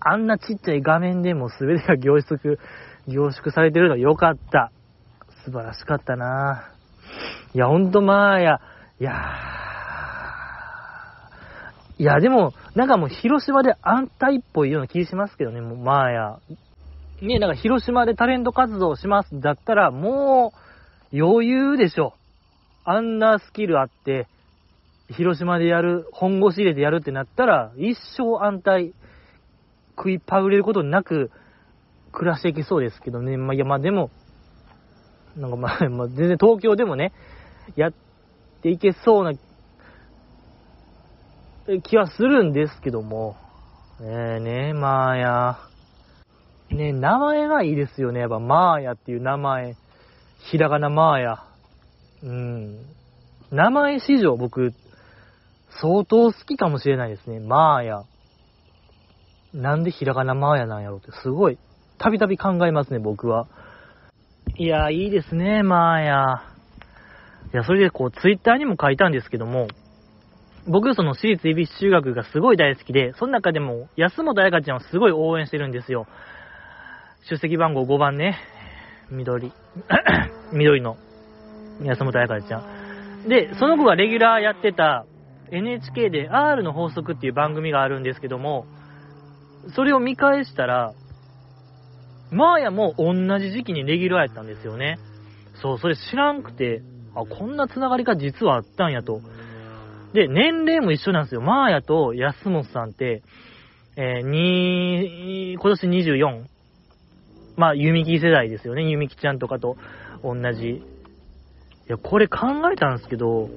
あんなちっちゃい画面でも全てが凝縮、凝縮されてるのよかった。素晴らしかったないや、ほんとまあや、いやーいや、でも、なんかもう広島で安泰っぽいような気しますけどね、もうまあや。ね、なんか広島でタレント活動しますだったら、もう余裕でしょ。あんなスキルあって、広島でやる、本腰入れてやるってなったら、一生安泰、食いパグれることなく、暮らしていけそうですけどね。まあ、いや、まあでも、なんかまあ、まあ、全然東京でもね、やっていけそうな気はするんですけども。ねえねまあや。ねえ名前がいいですよね。やっぱ、マーヤっていう名前。ひらがなマーヤ。うん。名前史上僕、相当好きかもしれないですね。マーヤ。なんでひらがなマーヤなんやろうって、すごい、たびたび考えますね、僕は。いや、いいですね、マーヤ。いや、それでこう、ツイッターにも書いたんですけども、僕、その私立恵比寿中学がすごい大好きで、その中でも、安本彩香ちゃんをすごい応援してるんですよ。出席番号5番ね。緑。[coughs] 緑の安本彩香ちゃん。で、その子がレギュラーやってた NHK で R の法則っていう番組があるんですけども、それを見返したら、マーヤも同じ時期にレギュラーやったんですよね。そう、それ知らんくて、あ、こんな繋がりが実はあったんやと。で、年齢も一緒なんですよ。マーヤと安本さんって、えー、に、今年24。まあ、ユミキ世代ですよね。ユミキちゃんとかと同じ。いや、これ考えたんですけど、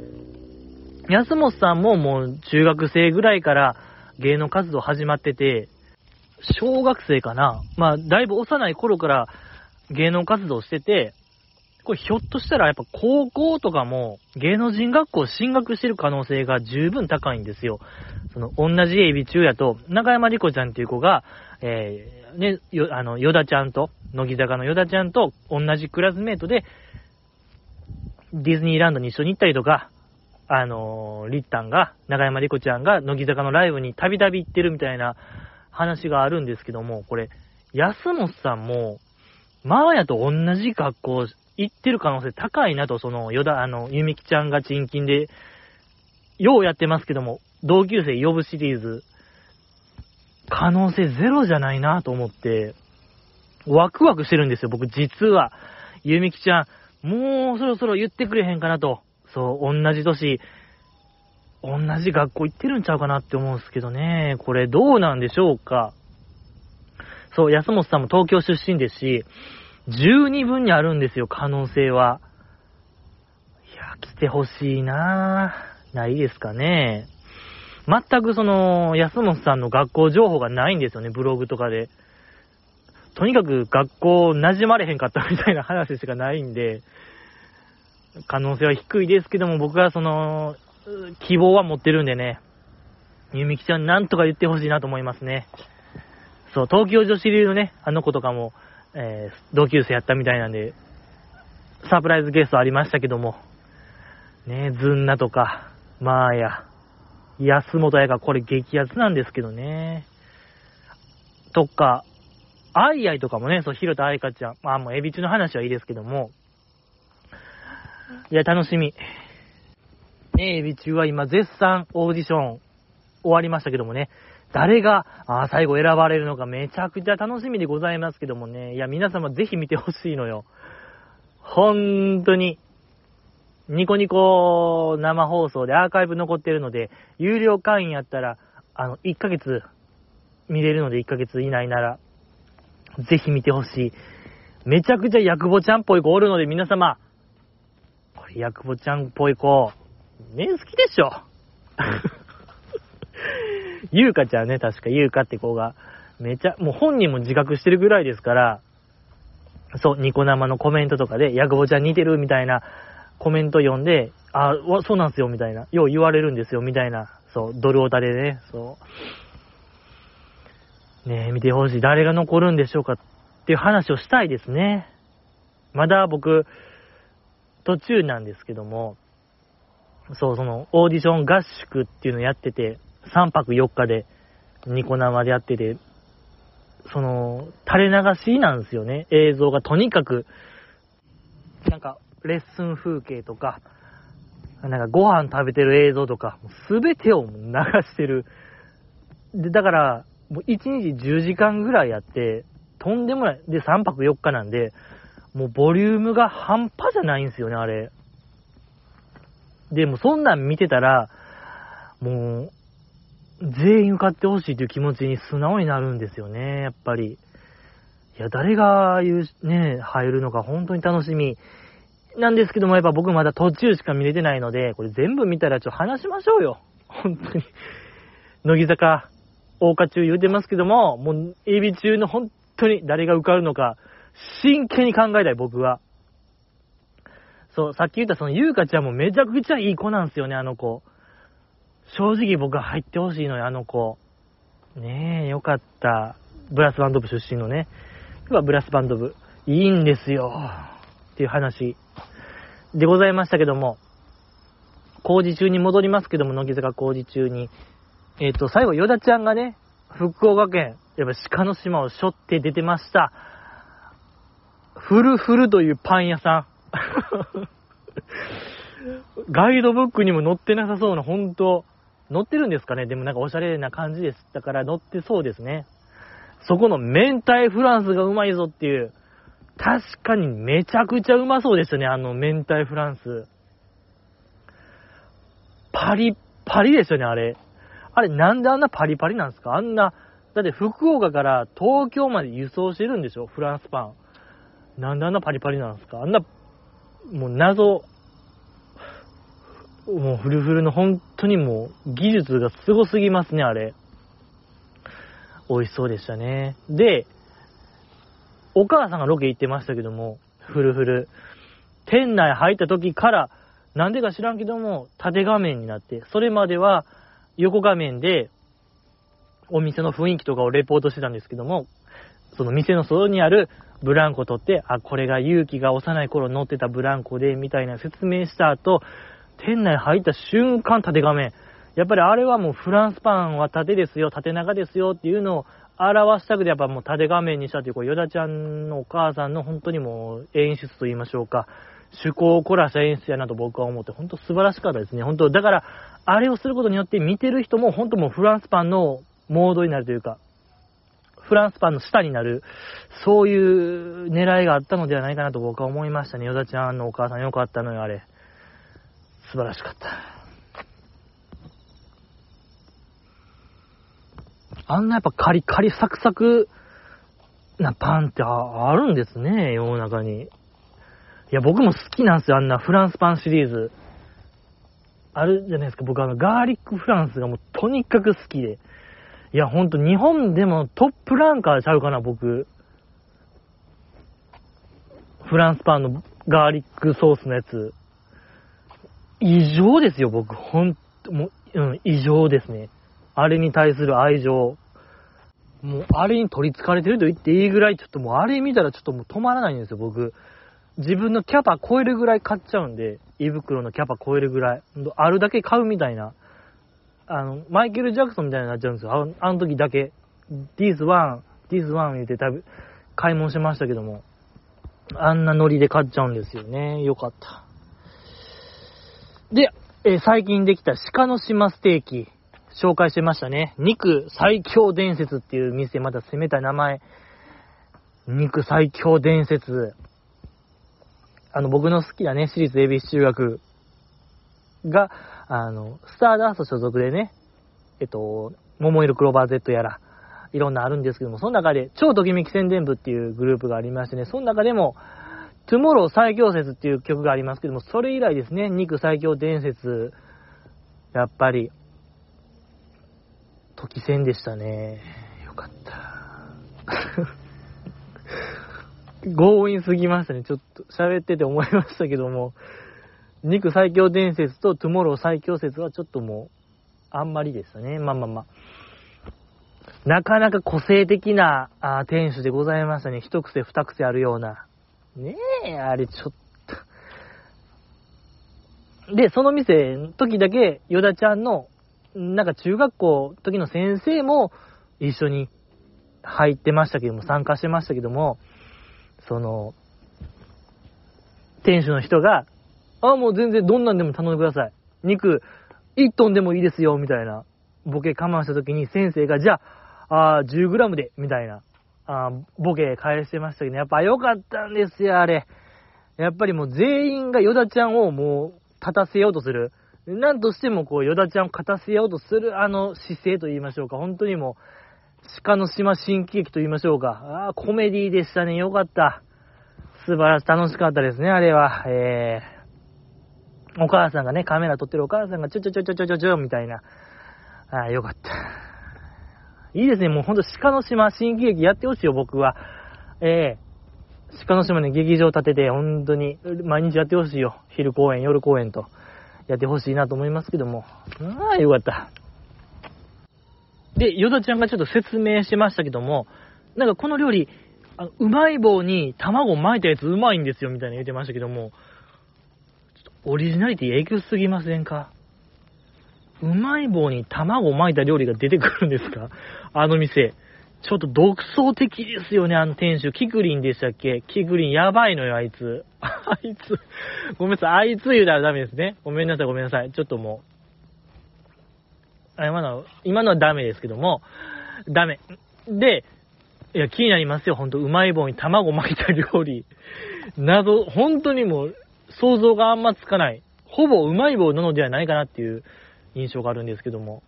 安本さんももう中学生ぐらいから芸能活動始まってて、小学生かなまあ、だいぶ幼い頃から芸能活動してて、これひょっとしたらやっぱ高校とかも芸能人学校進学してる可能性が十分高いんですよ。その同じエビ中やと、中山莉子ちゃんっていう子が、えー、ね、よ、あの、ヨダちゃんと、乃木坂のヨダちゃんと同じクラスメートで、ディズニーランドに一緒に行ったりとか、あのー、リッタンが、中山莉子ちゃんが乃木坂のライブにたびたび行ってるみたいな話があるんですけども、これ、安本さんも、マーヤと同じ学校行ってる可能性高いなと、その、ヨダ、あの、ユミキちゃんがチンキンで、ようやってますけども、同級生呼ぶシリーズ、可能性ゼロじゃないなと思って、ワクワクしてるんですよ、僕実は。ユミキちゃん、もうそろそろ言ってくれへんかなと。そう、同じ年、同じ学校行ってるんちゃうかなって思うんですけどね。これどうなんでしょうか。そう、安本さんも東京出身ですし、十二分にあるんですよ、可能性は。いや、来てほしいなぁ。ないですかね。全くその、安本さんの学校情報がないんですよね、ブログとかで。とにかく学校馴染まれへんかったみたいな話しかないんで、可能性は低いですけども、僕はその、希望は持ってるんでね、ゆみきちゃんなんとか言ってほしいなと思いますね。そう、東京女子流のね、あの子とかも、えー、同級生やったみたいなんで、サプライズゲストありましたけども、ね、ずんなとか、まあや、安本やがこれ激アツなんですけどね。とか、アイアイとかもね、そう、広田愛香ちゃん、まあもうエビ中の話はいいですけども、いや、楽しみ。ね、エビ中は今絶賛オーディション終わりましたけどもね、誰が、あ最後選ばれるのかめちゃくちゃ楽しみでございますけどもね、いや、皆様ぜひ見てほしいのよ。ほんとに。ニコニコ生放送でアーカイブ残ってるので、有料会員やったら、あの、1ヶ月見れるので1ヶ月以内なら、ぜひ見てほしい。めちゃくちゃヤクボちゃんっぽい子おるので皆様、これヤクボちゃんっぽい子、ね、好きでしょ。[laughs] ゆうかちゃんね、確かゆうかって子が、めちゃ、もう本人も自覚してるぐらいですから、そう、ニコ生のコメントとかで、ヤクボちゃん似てるみたいなコメント読んで、あ、そうなんすよ、みたいな。よう言われるんですよ、みたいな。そう、ドルオタでね、そう。ねえ、見てほしい。誰が残るんでしょうかっていう話をしたいですね。まだ僕、途中なんですけども、そう、その、オーディション合宿っていうのやってて、3泊4日で、ニコ生でやってて、その、垂れ流しなんですよね。映像がとにかく、なんか、レッスン風景とか、なんかご飯食べてる映像とか、すべてを流してる。で、だから、もう1日10時間ぐらいやって、とんでもない。で、3泊4日なんで、もうボリュームが半端じゃないんですよね、あれ。で、もそんなん見てたら、もう、全員受かってほしいという気持ちに素直になるんですよね、やっぱり。いや、誰が言う、ね、入るのか本当に楽しみ。なんですけども、やっぱ僕まだ途中しか見れてないので、これ全部見たらちょっと話しましょうよ。本当に。[laughs] 乃木坂、大花中言うてますけども、もう、エビ中の本当に誰が受かるのか、真剣に考えたい、僕は。そう、さっき言ったそのゆうかちゃんもめちゃくちゃいい子なんですよね、あの子。正直僕は入ってほしいのよ、あの子。ねえ、よかった。ブラスバンド部出身のね。今ブラスバンド部。いいんですよ。っていう話でございましたけども、工事中に戻りますけども、乃木坂工事中に。えっ、ー、と、最後、ヨダちゃんがね、福岡県、やっぱ鹿の島を背負って出てました。フルフルというパン屋さん。[laughs] ガイドブックにも載ってなさそうな、ほんと。載ってるんですかね？でもなんかおしゃれな感じです。だから載ってそうですね。そこの明太フランスがうまいぞっていう。確かにめちゃくちゃうまそうですね、あの明太フランス。パリッパリですよね、あれ。あれ、なんであんなパリパリなんですか？あんな、だって福岡から東京まで輸送してるんでしょ？フランスパン。なんであんなパリパリなんですか？あんな、もう謎、もうフルフルの本当にもう技術がすごすぎますね、あれ。美味しそうでしたね。で、お母さんがロケ行ってましたけども、フルフル。店内入った時から、なんでか知らんけども、縦画面になって、それまでは横画面で、お店の雰囲気とかをレポートしてたんですけども、その店の外にあるブランコ取って、あ、これが勇気が幼い頃乗ってたブランコで、みたいな説明した後、店内入った瞬間縦画面。やっぱりあれはもうフランスパンは縦ですよ、縦長ですよっていうのを表したくてやっぱもう縦画面にしたという、こう、ヨダちゃんのお母さんの本当にもう演出と言いましょうか。趣向を凝らした演出やなと僕は思って、本当素晴らしかったですね。本当、だから、あれをすることによって見てる人も本当もうフランスパンのモードになるというか、フランスパンの下になる、そういう狙いがあったのではないかなと僕は思いましたね。ヨダちゃんのお母さんよかったのよ、あれ。素晴らしかった。あんなやっぱカリカリサクサクなパンってあるんですね、世の中に。いや、僕も好きなんですよ、あんなフランスパンシリーズ。あるじゃないですか、僕あの、ガーリックフランスがもうとにかく好きで。いや、ほんと日本でもトップランカーちゃうかな、僕。フランスパンのガーリックソースのやつ。異常ですよ、僕。ほんと、もう、うん、異常ですね。あれに対する愛情。もう、あれに取り憑かれてると言っていいぐらい、ちょっともう、あれ見たらちょっともう止まらないんですよ、僕。自分のキャパ超えるぐらい買っちゃうんで、胃袋のキャパ超えるぐらい。あるだけ買うみたいな。あの、マイケル・ジャクソンみたいになっちゃうんですよ。あの時だけ。this one, this one 言って多分、買い物しましたけども。あんなノリで買っちゃうんですよね。よかった。で、えー、最近できた鹿の島ステーキ、紹介してましたね。肉最強伝説っていう店、また攻めた名前。肉最強伝説。あの、僕の好きなね、私立恵比寿中学が、あの、スターダースト所属でね、えっと、桃色クローバー Z やら、いろんなあるんですけども、その中で、超ときめき宣伝部っていうグループがありましてね、その中でも、トゥモロー最強説っていう曲がありますけども、それ以来ですね、肉最強伝説、やっぱり、時戦でしたね。よかった。[laughs] 強引すぎましたね。ちょっと喋ってて思いましたけども、肉最強伝説とトゥモロー最強説はちょっともう、あんまりでしたね。まあまあまあ。なかなか個性的なあ店主でございましたね。一癖二癖あるような。ねえ、あれちょっと。で、その店の時だけ、ヨダちゃんの、なんか中学校時の先生も一緒に入ってましたけども、参加してましたけども、その、店主の人が、あ、もう全然どんなんでも頼んでください。肉、1トンでもいいですよ、みたいな、ボケ我慢した時に先生が、じゃあ、あ 10g で、みたいな、あボケ返してましたけど、ねやっぱ良かったんですよ、あれ。やっぱりもう全員がヨダちゃんをもう立たせようとする。なんとしてもこう、ヨダちゃんを勝たせようとするあの姿勢と言いましょうか。本当にもう、鹿の島新喜劇と言いましょうか。ああ、コメディでしたね。よかった。素晴らしい。楽しかったですね、あれは。えー、お母さんがね、カメラ撮ってるお母さんがちょちょちょちょちょちょちょみたいな。ああ、よかった。いいですね、もうほんと鹿の島新喜劇やってほしいよ、僕は。ええー、鹿の島に劇場建てて、本当に、毎日やってほしいよ。昼公演、夜公演と、やってほしいなと思いますけども。ああ、よかった。で、ヨダちゃんがちょっと説明しましたけども、なんかこの料理、あうまい棒に卵巻いたやつうまいんですよ、みたいな言ってましたけども、ちょっとオリジナリティ影響すぎませんか？うまい棒に卵を巻いた料理が出てくるんですか？あの店。ちょっと独創的ですよね、あの店主。キクリンでしたっけ？キクリンやばいのよ、あいつ。[laughs] あいつ。ごめんなさい、あいつ言うたらダメですね。ごめんなさい、ごめんなさい。ちょっともう。あ今のは、今のはダメですけども、ダメ。で、いや、気になりますよ、ほんと。うまい棒に卵巻いた料理。謎、本当にもう、想像があんまつかない。ほぼうまい棒なのではないかなっていう印象があるんですけども。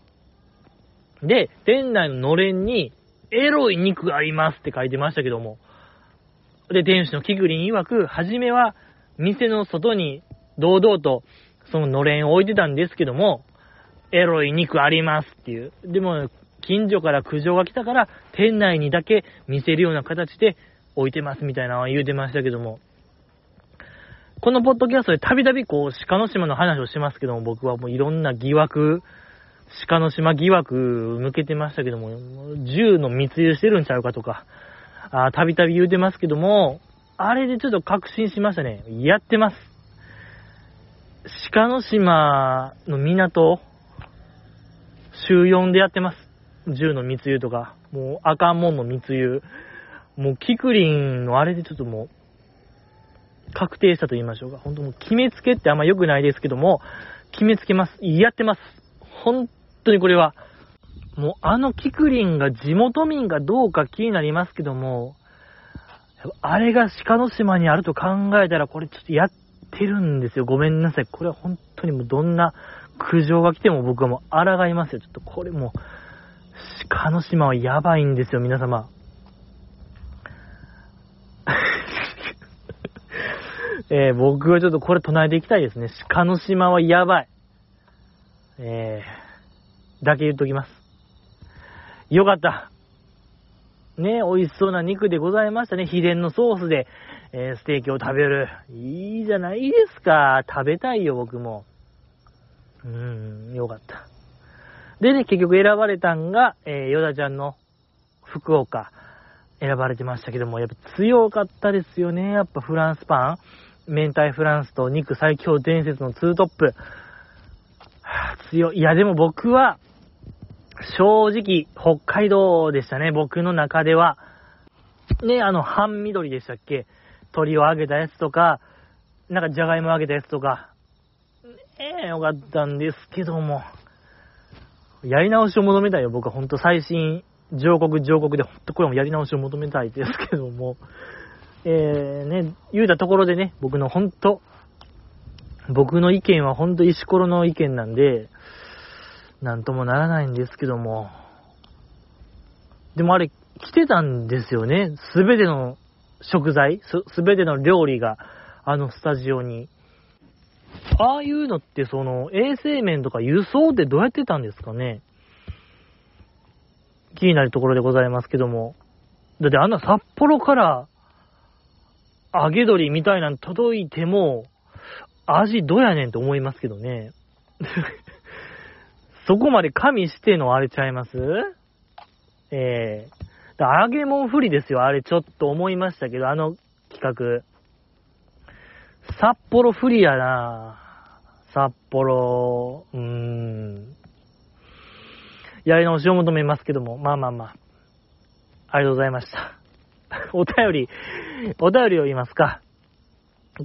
で、店内ののれんに、エロい肉がありますって書いてましたけども。で、店主のキグリン曰く、はじめは、店の外に堂々と、そののれんを置いてたんですけども、エロい肉ありますっていう。でも、近所から苦情が来たから、店内にだけ見せるような形で置いてますみたいなのは言うてましたけども。このポッドキャストでたびたびこう、鹿の島の話をしますけども、僕はもういろんな疑惑、鹿の島疑惑抜けてましたけども、銃の密輸してるんちゃうかとか、たびたび言うてますけども、あれでちょっと確信しましたね。やってます。鹿の島の港、週4でやってます。銃の密輸とか、もうあかんもんの密輸。もうキクリンのあれでちょっともう、確定したと言いましょうか。本当もう決めつけってあんま良くないですけども、決めつけます。やってます。本当にこれは、もうあのキクリンが地元民がどうか気になりますけども、あれが鹿の島にあると考えたら、これちょっとやってるんですよ。ごめんなさい。これは本当にもうどんな苦情が来ても僕はもう抗いますよ。ちょっとこれもう、鹿の島はやばいんですよ、皆様。えー、僕はちょっとこれ唱えていきたいですね。鹿の島はやばい。えー、だけ言っときます。よかった。ね、美味しそうな肉でございましたね。秘伝のソースで、えー、ステーキを食べる。いいじゃないですか。食べたいよ、僕も。うーん、よかった。でね、結局選ばれたんが、えー、ヨダちゃんの福岡、選ばれてましたけども、やっぱ強かったですよね。やっぱフランスパン。明太フランスと肉最強伝説のツートップ。はあ、強い。いや、でも僕は、正直、北海道でしたね。僕の中では。ね、あの、半緑でしたっけ？鶏を揚げたやつとか、なんかじゃがいも揚げたやつとか。え、よかったんですけども。やり直しを求めたいよ、僕は本当最新、上国上国で、本当これもやり直しを求めたいですけども。えー、ね、言うたところでね、僕の本当、僕の意見は本当石ころの意見なんで、なんともならないんですけども。でもあれ、来てたんですよね。すべての食材、すべての料理が、あのスタジオに。ああいうのって、その、衛生面とか輸送ってどうやってたんですかね気になるところでございますけども。だってあんな札幌から揚げ鶏みたいなの届いても、味どうやねんって思いますけどね。[laughs] そこまで加味してのあれちゃいます？ええー、揚げ物不利ですよ、あれちょっと思いましたけど、あの企画。札幌不利やな札幌、うーん。やり直しを求めますけども、まあまあまあ。ありがとうございました。[laughs] お便り、お便りを言いますか。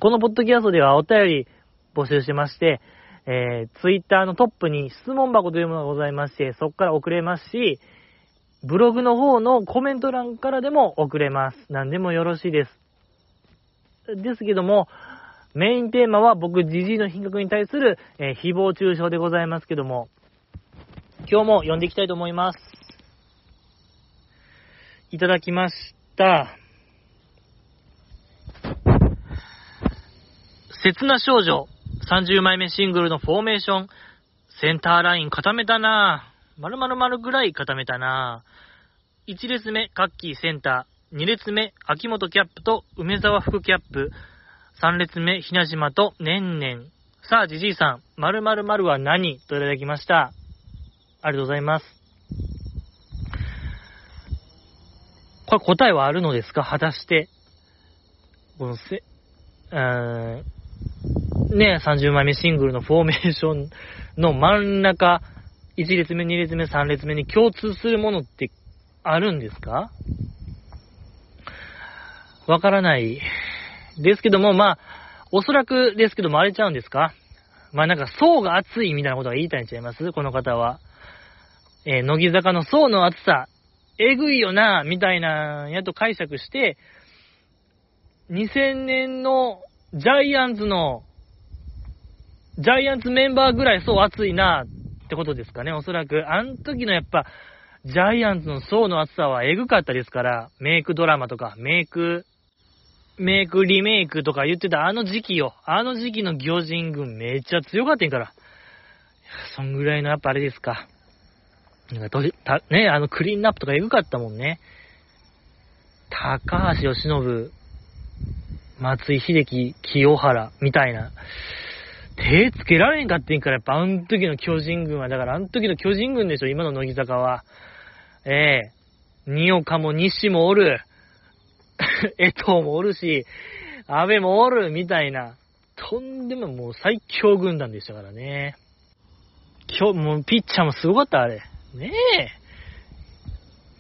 このポッドキャストではお便り募集しまして、えー、ツイッターのトップに質問箱というものがございまして、そこから送れますし、ブログの方のコメント欄からでも送れます。何でもよろしいです。ですけども、メインテーマは僕、ジジイの品格に対する、えー、誹謗中傷でございますけども、今日も読んでいきたいと思います。いただきました。切な少女、30枚目シングルのフォーメーション、センターライン固めたなぁ。丸々丸ぐらい固めたなぁ。1列目、カッキーセンター。2列目、秋元キャップと梅沢副キャップ。3列目、ひなじまとねんねん。さあ、じじいさん、〇〇〇は何？といただきました。ありがとうございます。これ答えはあるのですか？果たして。このせ、うーん、ね、30枚目シングルのフォーメーションの真ん中、1列目、2列目、3列目に共通するものってあるんですか？わからないですけども、まあ、おそらくですけども、あれちゃうんですか？まあなんか層が厚いみたいなことが言いたいんちゃいます？この方は。えー、乃木坂の層の厚さ、えぐいよな、みたいなやと解釈して、2000年のジャイアンツのジャイアンツメンバーぐらい層熱いなってことですかね、おそらく。あの時のやっぱ、ジャイアンツの層の厚さはエグかったですから、メイクドラマとか、メイク、メイクリメイクとか言ってたあの時期よ。あの時期の魚人軍めっちゃ強かったんから。そんぐらいのやっぱあれですか。なんかた、ね、あのクリーンナップとかエグかったもんね。高橋由伸、松井秀喜、清原、みたいな。手つけられんかってんから、やっぱあの時の巨人軍は、だからあの時の巨人軍でしょ、今の乃木坂は。ええー、二岡も西もおる。[laughs] 江藤もおるし、安倍もおる、みたいな。とんでももう最強軍団でしたからね。今日、もうピッチャーもすごかった、あれ。ねえ。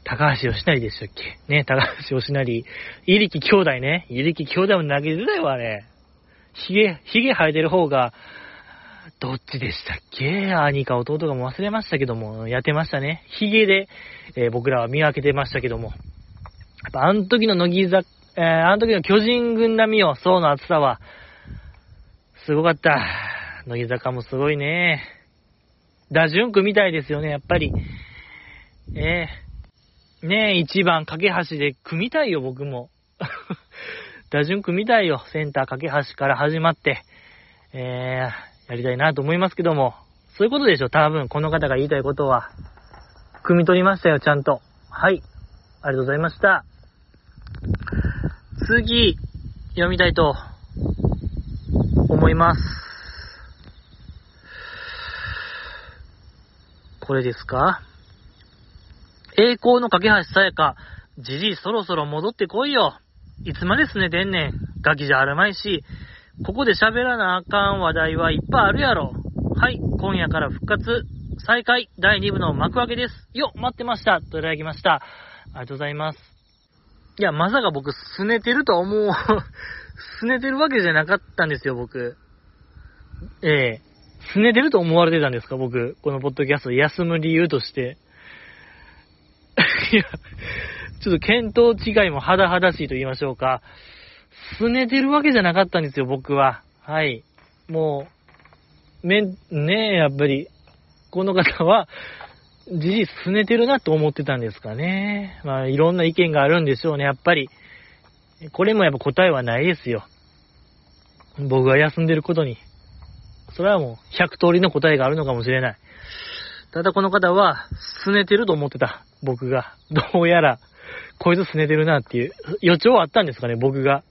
高橋義成でしたっけ？ね高橋義成。入力兄弟ね。入力兄弟も投げてたよ、あれ。ひげ、ひげ生えてる方が、どっちでしたっけ？兄か弟かも忘れましたけども、やってましたね。ひげで、えー、僕らは見分けてましたけども。やっぱあの時の乃木坂、えー、あの時の巨人軍並みよ、層の厚さは、すごかった。乃木坂もすごいね。打順区みたいですよね、やっぱり。ええ、ねえ、一番架け橋で組みたいよ、僕も。[laughs] 打順組みたいよ。センター架け橋から始まって、えー、やりたいなと思いますけども、そういうことでしょ、多分、この方が言いたいことは。汲み取りましたよ、ちゃんと。はい。ありがとうございました。次、読みたいと思います。これですか？栄光の架け橋さやか、じじいそろそろ戻ってこいよ。いつまですねてんねん。ガキじゃあるまいし、ここで喋らなあかん話題はいっぱいあるやろ。はい、今夜から復活、再開、第2部の幕開けです。よ、待ってました。といただきました。ありがとうございます。いや、まさか僕、すねてるとは思う、[laughs] すねてるわけじゃなかったんですよ、僕。ええ拗ねてると思われてたんですか？僕。このポッドキャスト休む理由として。いや、ちょっと見当違いも肌々しいと言いましょうか。拗ねてるわけじゃなかったんですよ、僕は。はい。もう、め、ねえ、やっぱり、この方は、事実拗ねてるなと思ってたんですかね。まあ、いろんな意見があるんでしょうね、やっぱり。これもやっぱ答えはないですよ。僕が休んでることに。それはもう100通りの答えがあるのかもしれない。ただこの方は、拗ねてると思ってた。僕が。どうやら、こいつ拗ねてるなっていう予兆はあったんですかね、僕が。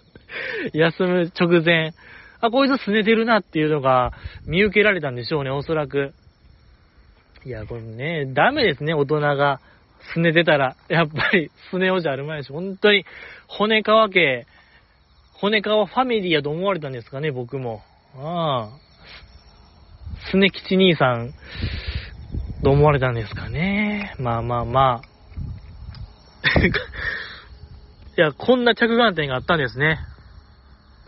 [laughs] 休む直前。あ、こいつ拗ねてるなっていうのが見受けられたんでしょうね、おそらく。いや、これね、ダメですね、大人が。拗ねてたら。やっぱり、拗ねおじゃあるまいし、本当に、骨川家、骨川ファミリーやと思われたんですかね、僕も。ああ。すね吉兄さん、と思われたんですかね。まあまあまあ。[laughs] いや、こんな着眼点があったんですね。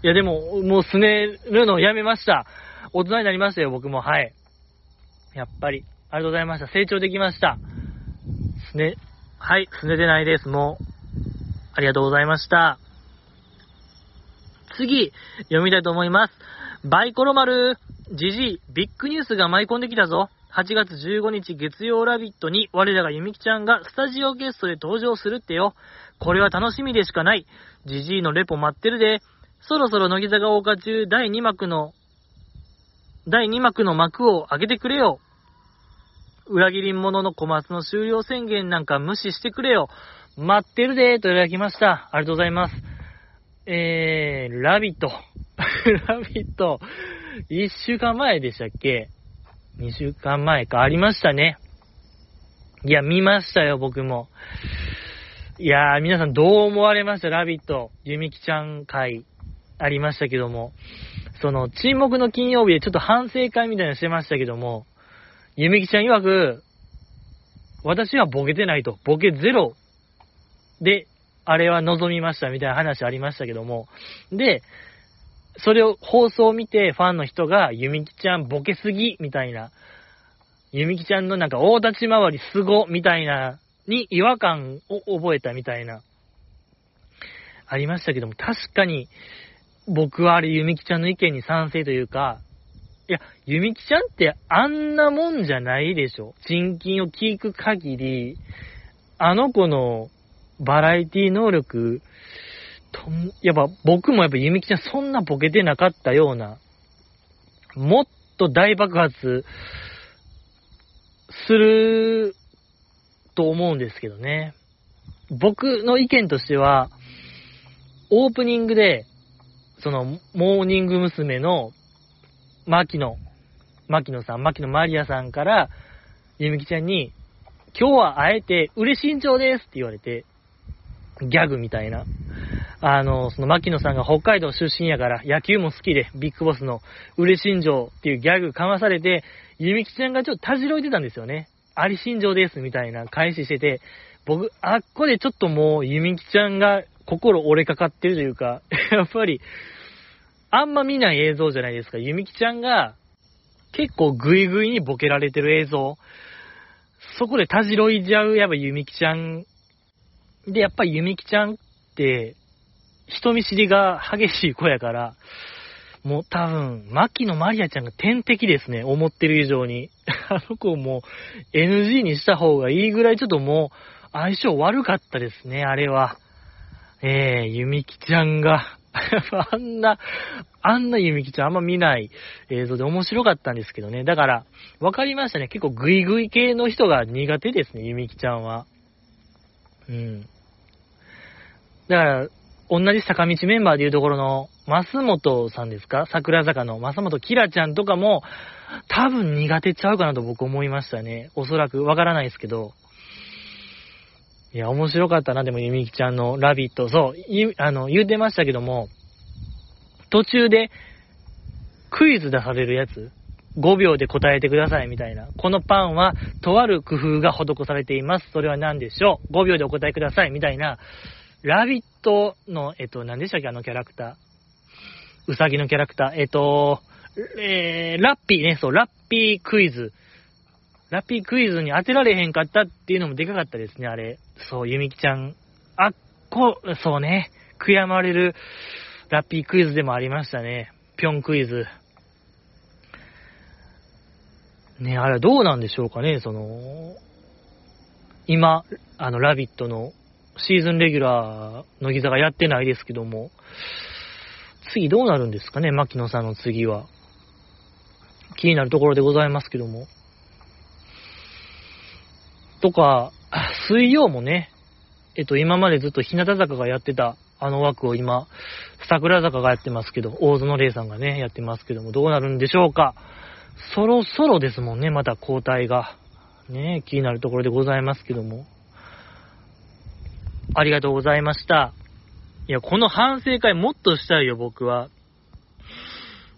いや、でも、もうすねるのやめました。大人になりましたよ、僕も。はい。やっぱり、ありがとうございました。成長できました。すね、はい、すねてないです。もう、ありがとうございました。次、読みたいと思います。バイコロ丸、ジジイ、ビッグニュースが舞い込んできたぞ。8月15日月曜ラビットに我らがゆみきちゃんがスタジオゲストで登場するってよ。これは楽しみでしかない。ジジイのレポ待ってるで。そろそろ乃木坂大花中第2幕の、第2幕の幕を開けてくれよ。裏切り者の小松の終了宣言なんか無視してくれよ。待ってるでといただきました。ありがとうございます。えー、ラビット。ラビット。1週間前でしたっけ ?2 週間前か。ありましたね。いや、見ましたよ、僕も。いやー、皆さんどう思われました？ラビット。ゆみきちゃん会ありましたけども。その、沈黙の金曜日でちょっと反省会みたいなのしてましたけども、ゆみきちゃん曰く、私はボケてないと。ボケゼロで、あれは望みましたみたいな話ありましたけども。で、それを放送を見てファンの人が、ゆみきちゃんボケすぎみたいな、ゆみきちゃんのなんか大立ち回りすごみたいな、に違和感を覚えたみたいな、ありましたけども、確かに、僕はあれゆみきちゃんの意見に賛成というか、いや、ゆみきちゃんってあんなもんじゃないでしょ。人金を聞く限り、あの子のバラエティ能力、やっぱ僕もやっぱゆみきちゃんそんなボケてなかったような、もっと大爆発すると思うんですけどね。僕の意見としては、オープニングで、その、モーニング娘。の、牧野、牧野さん、牧野マリアさんから、ゆみきちゃんに、今日はあえて、嬉しいんちょうですって言われて、ギャグみたいな。あの、その牧野さんが北海道出身やから野球も好きで、ビッグボスの嬉新庄っていうギャグかまされて、ゆみきちゃんがちょっとたじろいてたんですよね。あり新庄ですみたいな返ししてて、僕、あっこでちょっともうゆみきちゃんが心折れかかってるというか、[laughs] やっぱり、あんま見ない映像じゃないですか。ゆみきちゃんが結構グイグイにボケられてる映像。そこでたじろいじゃう、やっぱゆみきちゃん。で、やっぱりゆみきちゃんって、人見知りが激しい子やから、もう多分、牧野マリアちゃんが天敵ですね、思ってる以上に。[laughs] あの子も NG にした方がいいぐらいちょっともう相性悪かったですね、あれは。えー、ゆみきちゃんが [laughs] あんな、あんなゆみきちゃんあんま見ない映像で面白かったんですけどね。だから、わかりましたね。結構グイグイ系の人が苦手ですね、ゆみきちゃんは。うん。だから、同じ坂道メンバーでいうところの、増本さんですか？桜坂の増本キラちゃんとかも、多分苦手ちゃうかなと僕思いましたね。おそらく、わからないですけど。いや、面白かったな、でも、ゆみきちゃんのラビット。そう、あの、言うてましたけども、途中で、クイズ出されるやつ、5秒で答えてくださいみたいな。このパンは、とある工夫が施されています。それは何でしょう ?5 秒でお答えくださいみたいな。ラビットの、えっと、何でしたっけあのキャラクター。うさぎのキャラクター。えっと、えー、ラッピーね、そう、ラッピークイズ。ラッピークイズに当てられへんかったっていうのもでかかったですね、あれ。そう、ゆみきちゃん。あっこ、そうね、悔やまれるラッピークイズでもありましたね。ぴょんクイズ。ね、あれはどうなんでしょうかね、その、今、あの、ラビットのシーズンレギュラー、乃木坂やってないですけども、次どうなるんですかね、牧野さんの次は。気になるところでございますけども。とか、水曜もね、えっと、今までずっと日向坂がやってたあの枠を今、桜坂がやってますけど、大園玲さんがね、やってますけども、どうなるんでしょうか。そろそろですもんね、また交代が。ね、気になるところでございますけども。ありがとうございました。いや、この反省会もっとしたいよ、僕は。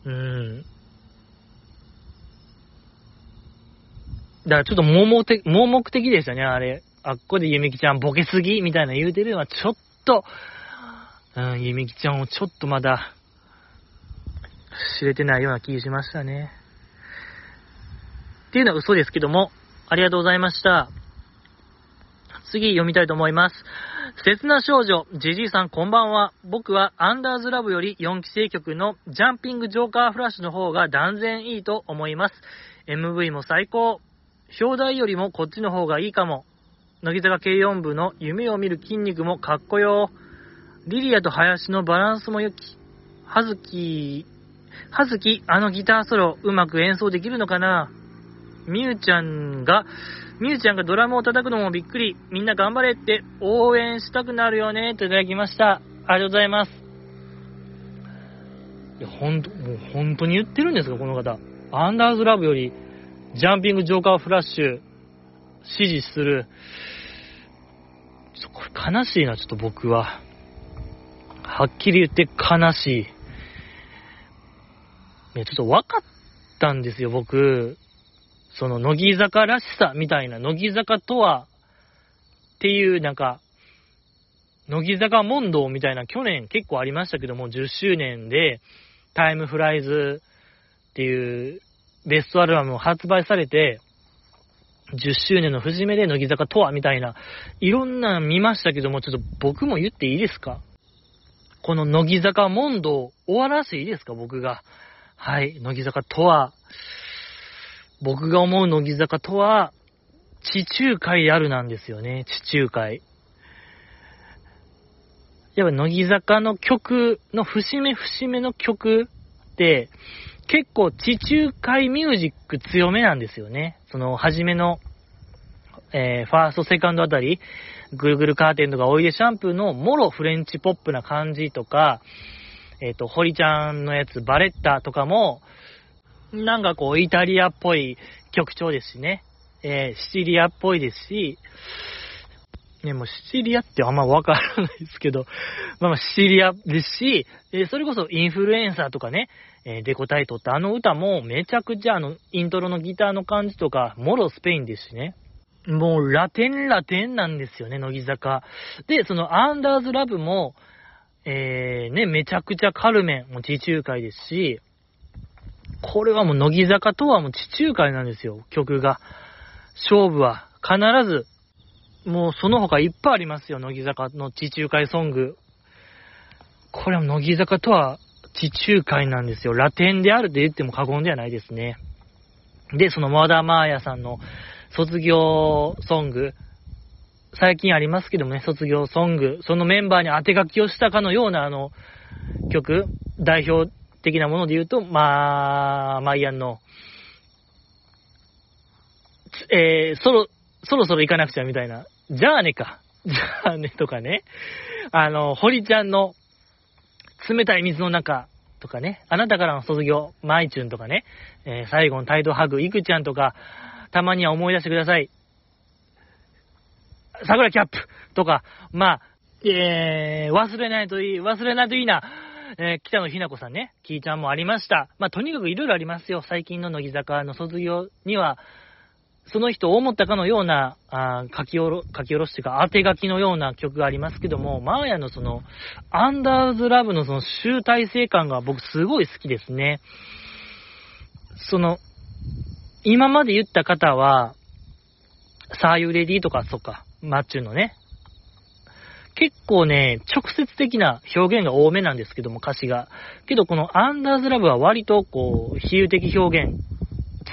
うーん。だからちょっと盲目的、盲目的でしたね、あれ。あっこでゆみきちゃんボケすぎみたいな言うてるのはちょっと、うん、ゆみきちゃんをちょっとまだ、知れてないような気がしましたね。っていうのは嘘ですけども、ありがとうございました。次読みたいと思います。切な少女、ジジイさんこんばんは。僕はアンダーズラブより4期生曲のジャンピングジョーカーフラッシュの方が断然いいと思います。MV も最高。表題よりもこっちの方がいいかも。乃木坂軽4部の夢を見る筋肉もかっこよ。リリアと林のバランスも良き。はずき、はずき、あのギターソロ、うまく演奏できるのかなみゆちゃんが、みゆちゃんがドラムを叩くのもびっくり。みんな頑張れって応援したくなるよね、といただきました。ありがとうございます。いや、ほんと、もう本当に言ってるんですか、この方。アンダーズラブより、ジャンピングジョーカーフラッシュ、支持する。ちょ、これ悲しいな、ちょっと僕は。はっきり言って悲しい。いや、ちょっと分かったんですよ、僕。その、乃木坂らしさみたいな、乃木坂とは、っていう、なんか、乃木坂問答みたいな去年結構ありましたけども、10周年で、タイムフライズっていうベストアルバムを発売されて、10周年の節目で乃木坂とはみたいな、いろんな見ましたけども、ちょっと僕も言っていいですか？この乃木坂問答終わらせていいですか僕が？はい、乃木坂とは、僕が思う乃木坂とは、地中海あるなんですよね、地中海。やっぱ乃木坂の曲の節目節目の曲って、結構地中海ミュージック強めなんですよね。その、初めの、えー、ファースト、セカンドあたり、ぐるぐるカーテンとかおいでシャンプーのもろフレンチポップな感じとか、えっ、ー、と、堀ちゃんのやつ、バレッタとかも、なんかこう、イタリアっぽい曲調ですしね。えー、シチリアっぽいですし、ね、もうシチリアってあんまわからないですけど、まあまあシチリアですし、え、それこそインフルエンサーとかね、えー、デコタイトってあの歌もめちゃくちゃあの、イントロのギターの感じとか、もろスペインですしね。もうラテンラテンなんですよね、乃木坂。で、そのアンダーズラブも、えー、ね、めちゃくちゃカルメンも地中海ですし、これはもう乃木坂とはもう地中海なんですよ、曲が。勝負は必ず、もうその他いっぱいありますよ、乃木坂の地中海ソング。これは乃木坂とは地中海なんですよ。ラテンであると言っても過言ではないですね。で、その和田マーヤさんの卒業ソング、最近ありますけどもね、卒業ソング、そのメンバーに当て書きをしたかのようなあの曲、代表的なもので言うと、まあ、マイアンの、えー、そろ、そろそろ行かなくちゃみたいな、じゃあねか、じゃあねとかね、あの、堀ちゃんの、冷たい水の中とかね、あなたからの卒業、マイチュンとかね、えー、最後の態度ハグ、イクちゃんとか、たまには思い出してください。桜キャップとか、まあ、えー、忘れないといい、忘れないといいな。えー、北野ひな子さんね、キーちゃんもありました。まあ、とにかくいろいろありますよ。最近の乃木坂の卒業には、その人を思ったかのような、あ書き下ろ、書き下ろしというか、当て書きのような曲がありますけども、マーヤのその、アンダーズラブのその集大成感が僕すごい好きですね。その、今まで言った方は、サーユーレディとか、そっか、マッチュのね、結構ね、直接的な表現が多めなんですけども、歌詞が。けど、このアンダーズラブは割と、こう、比喩的表現、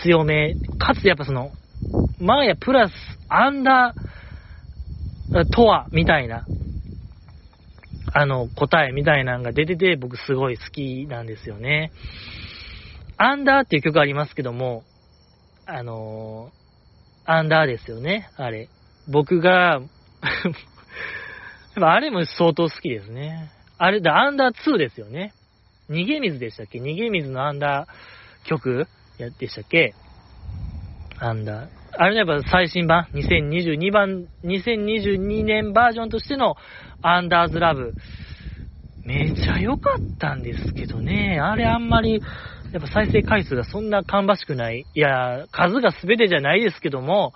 強め、かつやっぱその、マーヤプラス、アンダー、とは、みたいな、あの、答えみたいなのが出てて、僕すごい好きなんですよね。アンダーっていう曲ありますけども、あのー、アンダーですよね、あれ。僕が [laughs] あれも相当好きですね。あれ、だ、アンダー2ですよね。逃げ水でしたっけ？逃げ水のアンダー曲やでしたっけ？アンダー。あれやっぱ最新版、2022番、2022年バージョンとしてのアンダーズラブ。めちゃ良かったんですけどね。あれあんまり、やっぱ再生回数がそんな芳しくない。いや、数が全てじゃないですけども、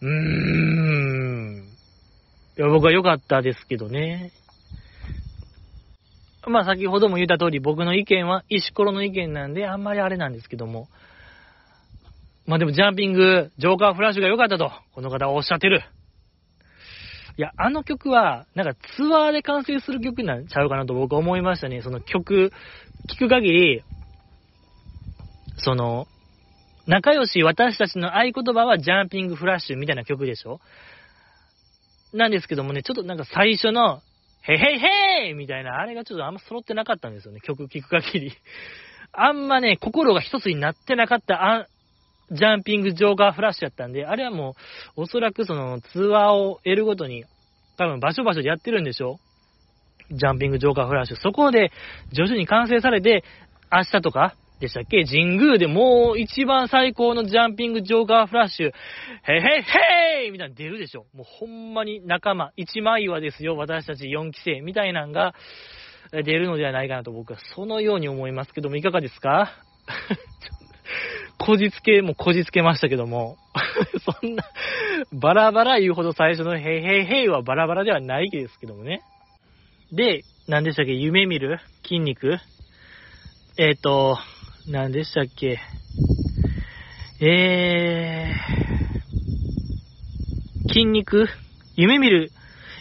うーん。いや、僕は良かったですけどね。まあ先ほども言った通り僕の意見は石ころの意見なんであんまりあれなんですけども。まあでもジャンピング、ジョーカーフラッシュが良かったと、この方はおっしゃってる。いや、あの曲は、なんかツアーで完成する曲になんちゃうかなと僕は思いましたね。その曲、聴く限り、その、仲良し私たちの合言葉はジャンピングフラッシュみたいな曲でしょなんですけどもね、ちょっとなんか最初の、へへへーみたいな、あれがちょっとあんま揃ってなかったんですよね、曲聴く限り。[laughs] あんまね、心が一つになってなかったジャンピングジョーカーフラッシュやったんで、あれはもう、おそらくそのツアーを得るごとに、多分場所場所でやってるんでしょジャンピングジョーカーフラッシュ。そこで徐々に完成されて、明日とかでしたっけ？神宮でもう一番最高のジャンピングジョーカーフラッシュ、へへへーみたいな出るでしょ。もうほんまに仲間、一枚岩ですよ、私たち4期生。みたいなんが出るのではないかなと僕はそのように思いますけども、いかがですか？[laughs] こじつけもこじつけましたけども、[laughs] そんな、バラバラ言うほど最初のへへへいはバラバラではないですけどもね。で、何でしたっけ？夢見る？筋肉？えっ、ー、と、何でしたっけ？えー、筋肉？夢見る、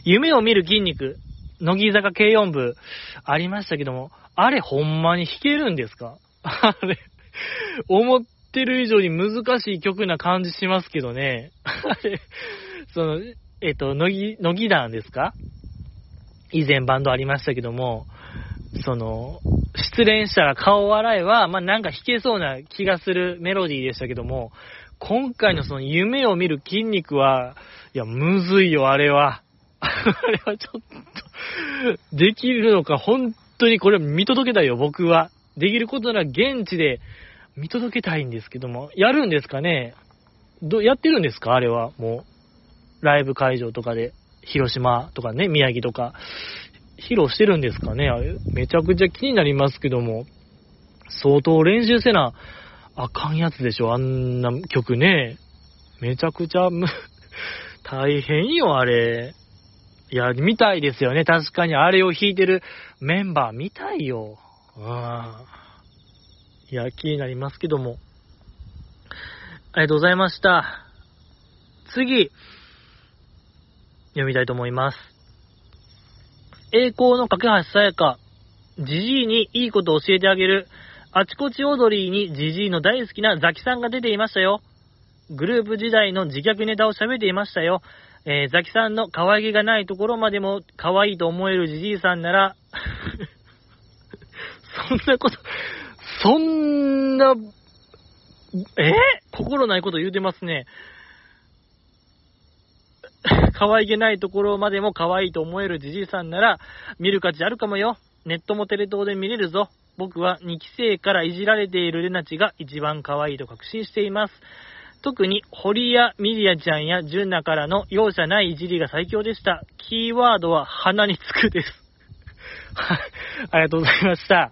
夢を見る筋肉、乃木坂軽音部、ありましたけども、あれほんまに弾けるんですか？あれ、思ってる以上に難しい曲な感じしますけどね。あれ、その、えっ、と、乃木、乃木団ですか？以前バンドありましたけども、その、失恋したら顔笑えは、まあ、なんか弾けそうな気がするメロディーでしたけども、今回のその夢を見る筋肉は、いや、むずいよ、あれは。[laughs] あれはちょっと、できるのか、本当にこれ見届けたいよ、僕は。できることなら現地で見届けたいんですけども、やるんですかね？ど、やってるんですか？あれは、もう。ライブ会場とかで、広島とかね、宮城とか、披露してるんですかね？あれ、めちゃくちゃ気になりますけども、相当練習せなあかんやつでしょ、あんな曲ね。めちゃくちゃ、[laughs] 大変よ、あれ。いや、見たいですよね。確かにあれを弾いてるメンバー見たいよ。うん。いや、気になりますけども。ありがとうございました。次、読みたいと思います。栄光の架け橋さやか、じじいにいいこと教えてあげる、あちこち踊りにじじいの大好きなザキさんが出ていましたよ。グループ時代の自虐ネタを喋っていましたよ。えー、ザキさんの可愛げがないところまでも可愛いと思えるじじいさんなら [laughs] そんなこと、そんな、え心ないこと言うてますね。[laughs] 可愛げないところまでも可愛いと思えるじじいさんなら、見る価値あるかもよ。ネットもテレ東で見れるぞ。僕は2期生からいじられているレナチが一番可愛いと確信しています。特に、堀やミリアちゃんやジュンナからの容赦ないいじりが最強でした。キーワードは鼻につくです。はい、ありがとうございました。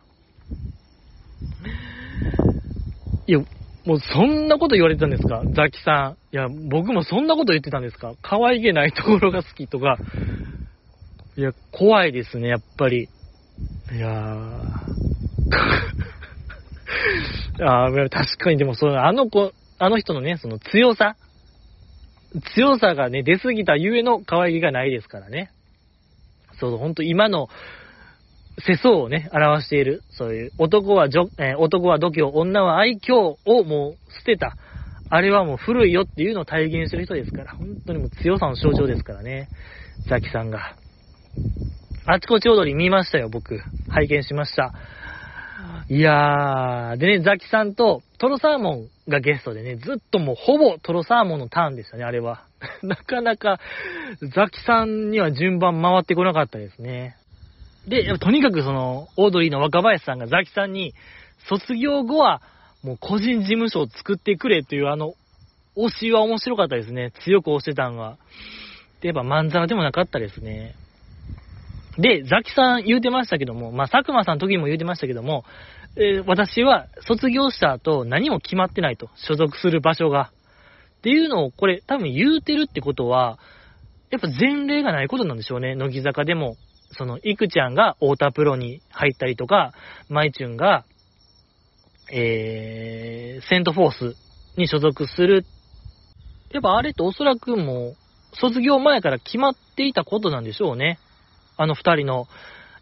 いや、もうそんなこと言われてたんですか？ザキさん。いや、僕もそんなこと言ってたんですか？可愛げないところが好きとか。いや、怖いですね、やっぱり。いやー。[laughs] あ、確かにでもその、あの子、あの人のね、その強さ強さがね、出すぎたゆえの可愛げがないですからね。そうそう、ほんと今の世相をね、表している、そういう、男はじょ、えー、男は度胸、女は愛嬌をもう捨てた。あれはもう古いよっていうのを体現してる人ですから、本当にもう強さの象徴ですからね。ザキさんが。あちこち踊り見ましたよ、僕。拝見しました。いやー、でね、ザキさんとトロサーモンがゲストでね、ずっともうほぼトロサーモンのターンでしたね、あれは。[laughs] なかなか、ザキさんには順番回ってこなかったですね。で、とにかくその、オードリーの若林さんがザキさんに、卒業後は、もう個人事務所を作ってくれというあの、推しは面白かったですね。強く推してたんは。で、やっぱ漫才でもなかったですね。で、ザキさん言うてましたけども、まあ、佐久間さんの時も言うてましたけども、えー、私は卒業した後何も決まってないと。所属する場所が。っていうのを、これ多分言うてるってことは、やっぱ前例がないことなんでしょうね。乃木坂でも、その、いくちゃんが太田プロに入ったりとか、まいちゅんが、えー、セントフォースに所属する。やっぱあれっておそらくもう、卒業前から決まっていたことなんでしょうね。あの二人の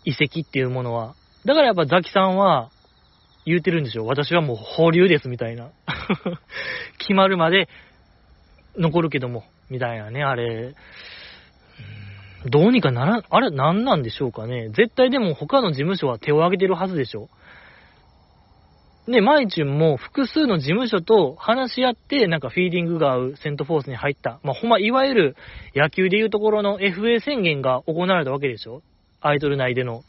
遺跡っていうものは。だからやっぱザキさんは言うてるんでしょう。私はもう保留ですみたいな。[laughs] 決まるまで残るけども、みたいなね、あれ。どうにかなら、あれ何なんでしょうかね。絶対でも他の事務所は手を挙げてるはずでしょ。ね、マイチュンも複数の事務所と話し合って、なんかフィーリングが合うセントフォースに入った。まあ、ほんま、いわゆる野球でいうところの FA 宣言が行われたわけでしょアイドル内での。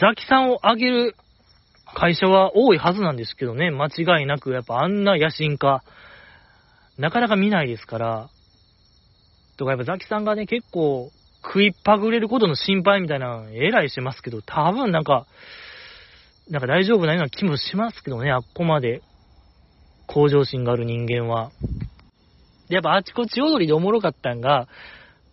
ザキさんを挙げる会社は多いはずなんですけどね、間違いなく、やっぱあんな野心家、なかなか見ないですから、とかやっぱザキさんがね、結構食いっぱぐれることの心配みたいな、えらいしてますけど、多分なんか、なんか大丈夫なような気もしますけどね、あっこまで向上心がある人間は。で、やっぱあちこち踊りでおもろかったんが、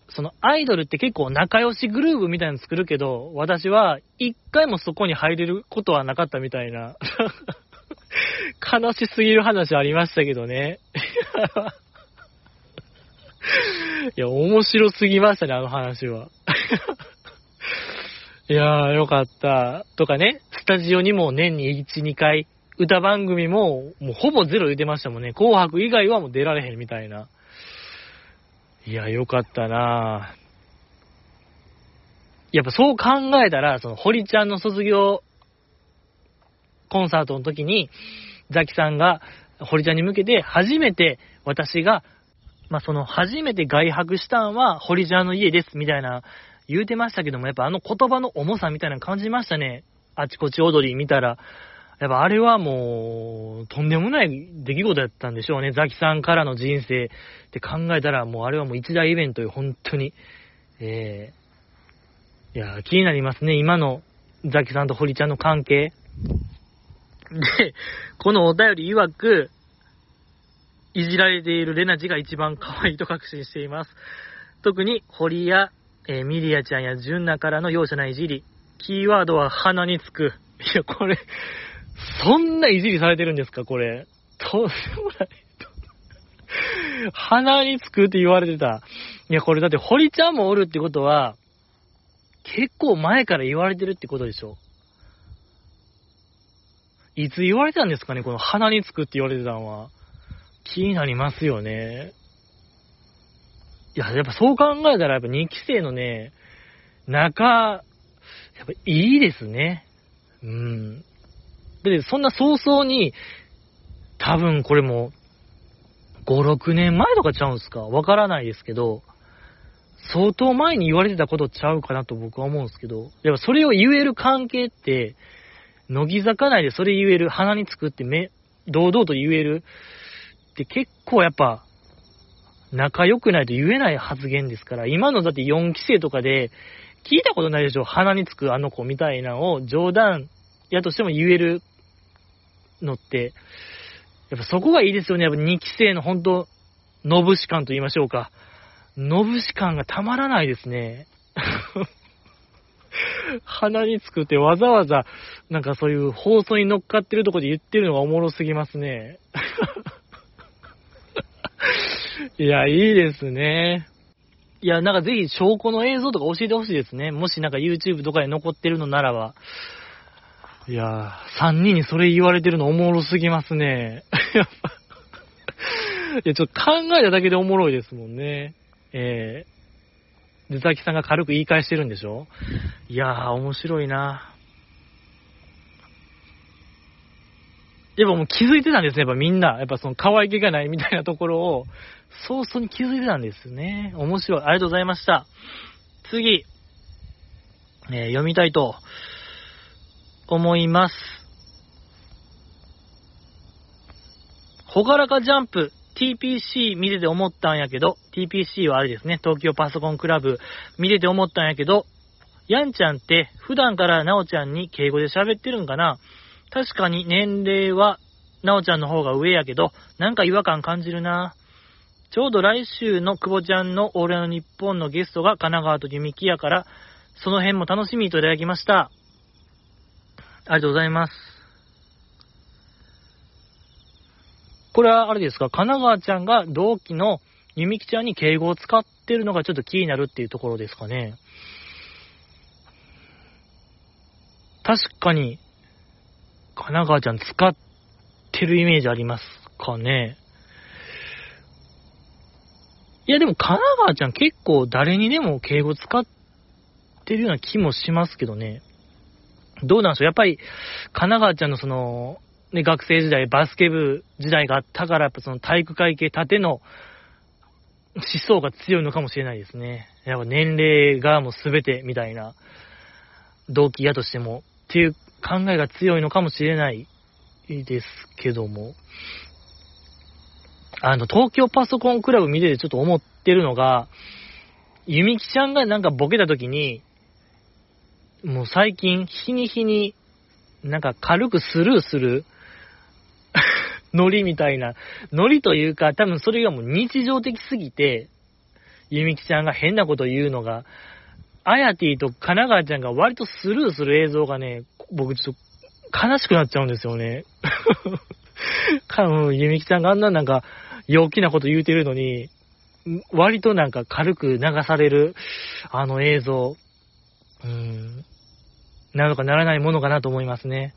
そのアイドルって結構仲良しグルーブみたいなの作るけど、私は一回もそこに入れることはなかったみたいな。[laughs] 悲しすぎる話ありましたけどね。[laughs] いや、面白すぎましたね、あの話は。[laughs] いやー、よかった。とかね、スタジオにも年に1、2回、歌番組も、もうほぼゼロ言ってましたもんね。紅白以外はもう出られへんみたいな。いや、よかったなやっぱそう考えたら、その、堀ちゃんの卒業コンサートの時に、ザキさんが、堀ちゃんに向けて、初めて私が、まあ、その、初めて外泊したんは、堀ちゃんの家です、みたいな言うてましたけども、やっぱあの言葉の重さみたいなの感じましたね。あちこち踊り見たら。やっぱあれはもう、とんでもない出来事だったんでしょうね。ザキさんからの人生って考えたら、もうあれはもう一大イベントよ、本当に。えー、いや、気になりますね。今のザキさんと堀ちゃんの関係。で、このお便り曰く、いじられているレナジが一番可愛いと確信しています。特に堀やえー、ミリアちゃんやジュンナからの容赦ないいじり。キーワードは鼻につく。いや、これ、そんないじりされてるんですか、これ。とんでもない。鼻につくって言われてた。いや、これだって、堀ちゃんもおるってことは、結構前から言われてるってことでしょ。いつ言われたんですかね、この鼻につくって言われてたのは。気になりますよね。いや、やっぱそう考えたら、やっぱ2期生のね、中、やっぱいいですね。うん。で、そんな早々に、多分これも、5、6年前とかちゃうんすか？わからないですけど、相当前に言われてたことちゃうかなと僕は思うんですけど、やっぱそれを言える関係って、乃木坂内でそれ言える、鼻につくってめ、堂々と言えるって結構やっぱ仲良くないと言えない発言ですから、今のだって4期生とかで、聞いたことないでしょ鼻につくあの子みたいなのを冗談やとしても言えるのって、やっぱそこがいいですよね。やっぱ2期生の本当、のぶし感と言いましょうか。のぶし感がたまらないですね。[laughs] 鼻につくってわざわざ、なんかそういう放送に乗っかってるとこで言ってるのがおもろすぎますね。[laughs] [laughs] いや、いいですね。いや、なんかぜひ証拠の映像とか教えてほしいですね。もしなんか YouTube とかで残ってるのならば。いやー、3人にそれ言われてるのおもろすぎますね。やっぱいや、ちょっと考えただけでおもろいですもんね。えー、ズザキさんが軽く言い返してるんでしょ？いやー、面白いな。やっぱもう気づいてたんですね、やっぱみんな。やっぱその可愛げがないみたいなところを、早々に気づいてたんですね。面白い。ありがとうございました。次、えー、読みたいと思います。ほがらかジャンプ TPC 見てて思ったんやけど、TPC はあれですね、東京パソコンクラブ見てて思ったんやけど、ヤンちゃんって普段からナオちゃんに敬語で喋ってるんかな確かに年齢はナオちゃんの方が上やけど、なんか違和感感じるな。ちょうど来週の久保ちゃんの俺の日本のゲストが神奈川と弓木やから、その辺も楽しみといただきました。ありがとうございます。これはあれですか、神奈川ちゃんが同期の弓木ちゃんに敬語を使ってるのがちょっと気になるっていうところですかね。確かに、神奈川ちゃん使ってるイメージありますかね？いや、でも神奈川ちゃん結構誰にでも敬語使ってるような気もしますけどね。どうなんでしょう？やっぱり、神奈川ちゃんのその、ね、学生時代、バスケ部時代があったから、やっぱその体育会系縦の思想が強いのかもしれないですね。やっぱ年齢がもう全てみたいな、動機やとしても、っていう考えが強いのかもしれないですけども。あの、東京パソコンクラブ見ててちょっと思ってるのが、ゆみきちゃんがなんかボケた時に、もう最近、日に日に、なんか軽くスルーする、[laughs] ノリみたいな、ノリというか、多分それがもう日常的すぎて、ゆみきちゃんが変なこと言うのが、あやてぃと神奈川ちゃんが割とスルーする映像がね、僕ちょっと悲しくなっちゃうんですよね。か、ゆみきちゃんがあんななんか、陽気なこと言うてるのに、割となんか軽く流される、あの映像、うーん、なのかならないものかなと思いますね。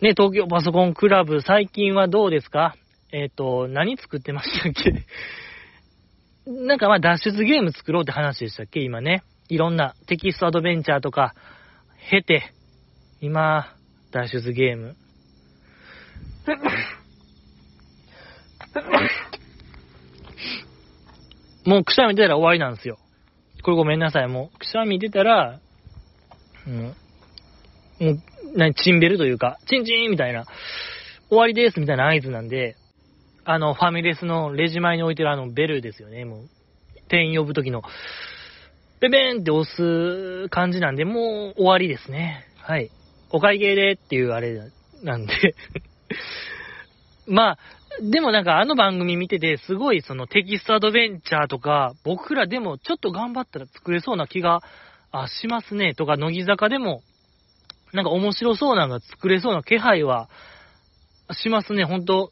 ね、東京パソコンクラブ、最近はどうですか？えっ、ー、と、何作ってましたっけ？なんかまあ脱出ゲーム作ろうって話でしたっけ？今ね。いろんなテキストアドベンチャーとか経て、今、脱出ゲーム。もうくしゃみ出たら終わりなんですよ。これごめんなさい。もうくしゃみ出たら、うん、もう、なチンベルというか、チンチンみたいな、終わりですみたいな合図なんで、あの、ファミレスのレジ前に置いてるあのベルですよね。もう、店員呼ぶときの、ベベーンって押す感じなんで、もう終わりですね。はい。お会計でっていうあれなんで [laughs] まあ、でもなんかあの番組見てて、すごいそのテキストアドベンチャーとか、僕らでもちょっと頑張ったら作れそうな気があしますね。とか、乃木坂でも、なんか面白そうなのが作れそうな気配はしますね。ほんと、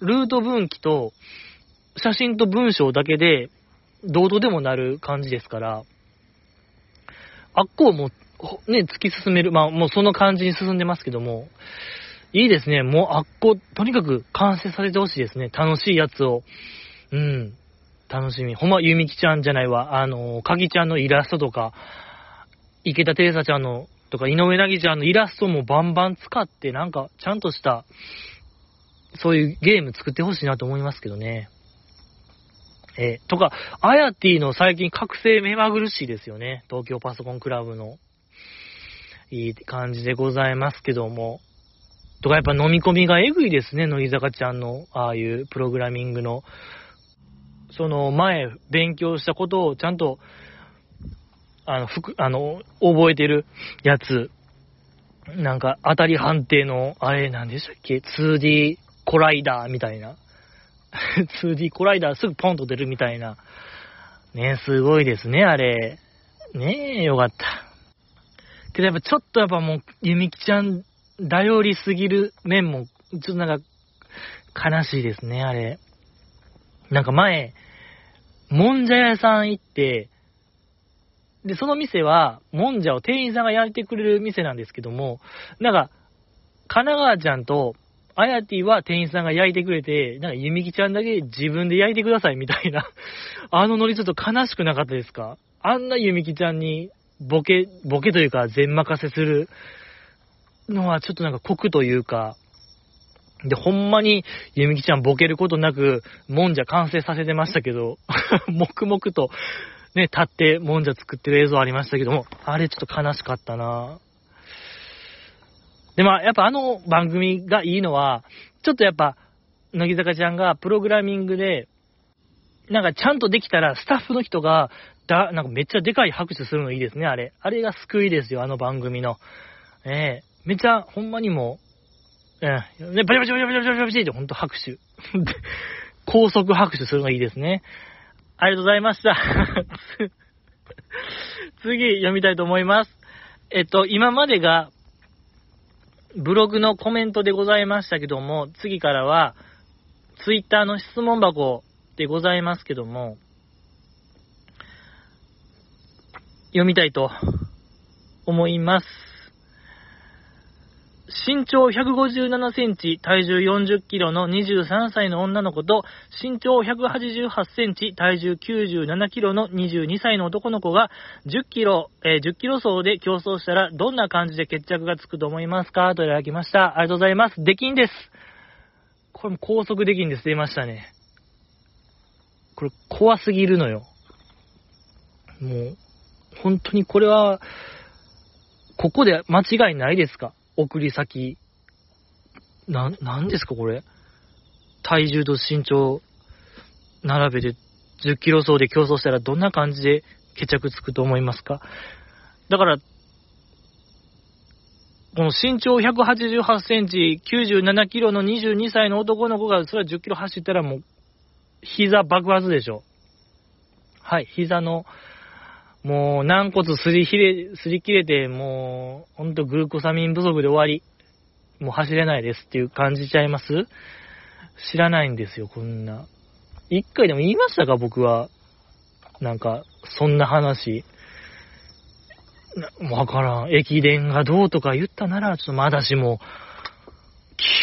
ルート分岐と、写真と文章だけで、どうとでもなる感じですから、あっこをもう、ね、突き進める、まあもうその感じに進んでますけども、いいですね。もう、あっこ、とにかく完成されてほしいですね。楽しいやつを。うん。楽しみ。ほんま、ゆみきちゃんじゃないわ。あの、かぎちゃんのイラストとか、池田てれさちゃんの、とか、井上なぎちゃんのイラストもバンバン使って、なんか、ちゃんとした、そういうゲーム作ってほしいなと思いますけどね。えー、とか、あやティの最近覚醒目まぐるしいですよね。東京パソコンクラブの。いい感じでございますけども。とかやっぱ飲み込みがえぐいですね、乃木坂ちゃんの、ああいうプログラミングの。その前勉強したことをちゃんと、あの、ふくあの、覚えてるやつ。なんか、当たり判定の、あれ、なんでしたっけ ?2D コライダーみたいな。[laughs] 2D コライダーすぐポンと出るみたいな。ね、すごいですね、あれ。ねえ、よかった。けどやっぱちょっとやっぱもう、ゆみきちゃん頼りすぎる面も、ちょっとなんか、悲しいですね、あれ。なんか前、もんじゃ屋さん行って、で、その店は、もんじゃを店員さんが焼いてくれる店なんですけども、なんか、神奈川ちゃんと、あやてぃは店員さんが焼いてくれて、なんかゆみきちゃんだけ自分で焼いてくださいみたいな。[laughs] あのノリちょっと悲しくなかったですか？あんなゆみきちゃんにボケ、ボケというか全任せするのはちょっとなんか酷というか、で、ほんまに、ゆみきちゃんボケることなく、もんじゃ完成させてましたけど、[laughs] 黙々と、ね、立ってもんじゃ作ってる映像ありましたけども、あれちょっと悲しかったな。ぁで、まあ、やっぱあの番組がいいのは、ちょっとやっぱ、乃木坂ちゃんがプログラミングで、なんかちゃんとできたら、スタッフの人が、だ、なんかめっちゃでかい拍手するのいいですね、あれ。あれが救いですよ、あの番組の。ええー、めっちゃ、ほんまにもええ、ね、バチバチバチバチバチバチバチってほんと拍手。[laughs] 高速拍手するのがいいですね。ありがとうございました。[laughs] 次、読みたいと思います。えっと、今までが、ブログのコメントでございましたけども、次からは、ツイッターの質問箱でございますけども、読みたいと思います。身長157センチ、体重40キロの23歳の女の子と、身長188センチ、体重97キロの22歳の男の子が、10キロ、えー、10キロ走で競争したら、どんな感じで決着がつくと思いますか？といただきました。ありがとうございます。できんです。これも高速できんです。出ましたね。これ怖すぎるのよ。もう、本当にこれは、ここで間違いないですか？送り先。な、なんですかこれ？体重と身長並べて10キロ走で競争したらどんな感じで決着つくと思いますか？だから、この身長188センチ、97キロの22歳の男の子が、それは10キロ走ったらもう、膝爆発でしょ。はい、膝のもう軟骨すりひれ、すり切れて、もう、ほんとグルコサミン不足で終わり。もう走れないですっていう感じちゃいます？知らないんですよ、こんな。一回でも言いましたか、僕は。なんか、そんな話。わからん。駅伝がどうとか言ったなら、ちょっとまだしも、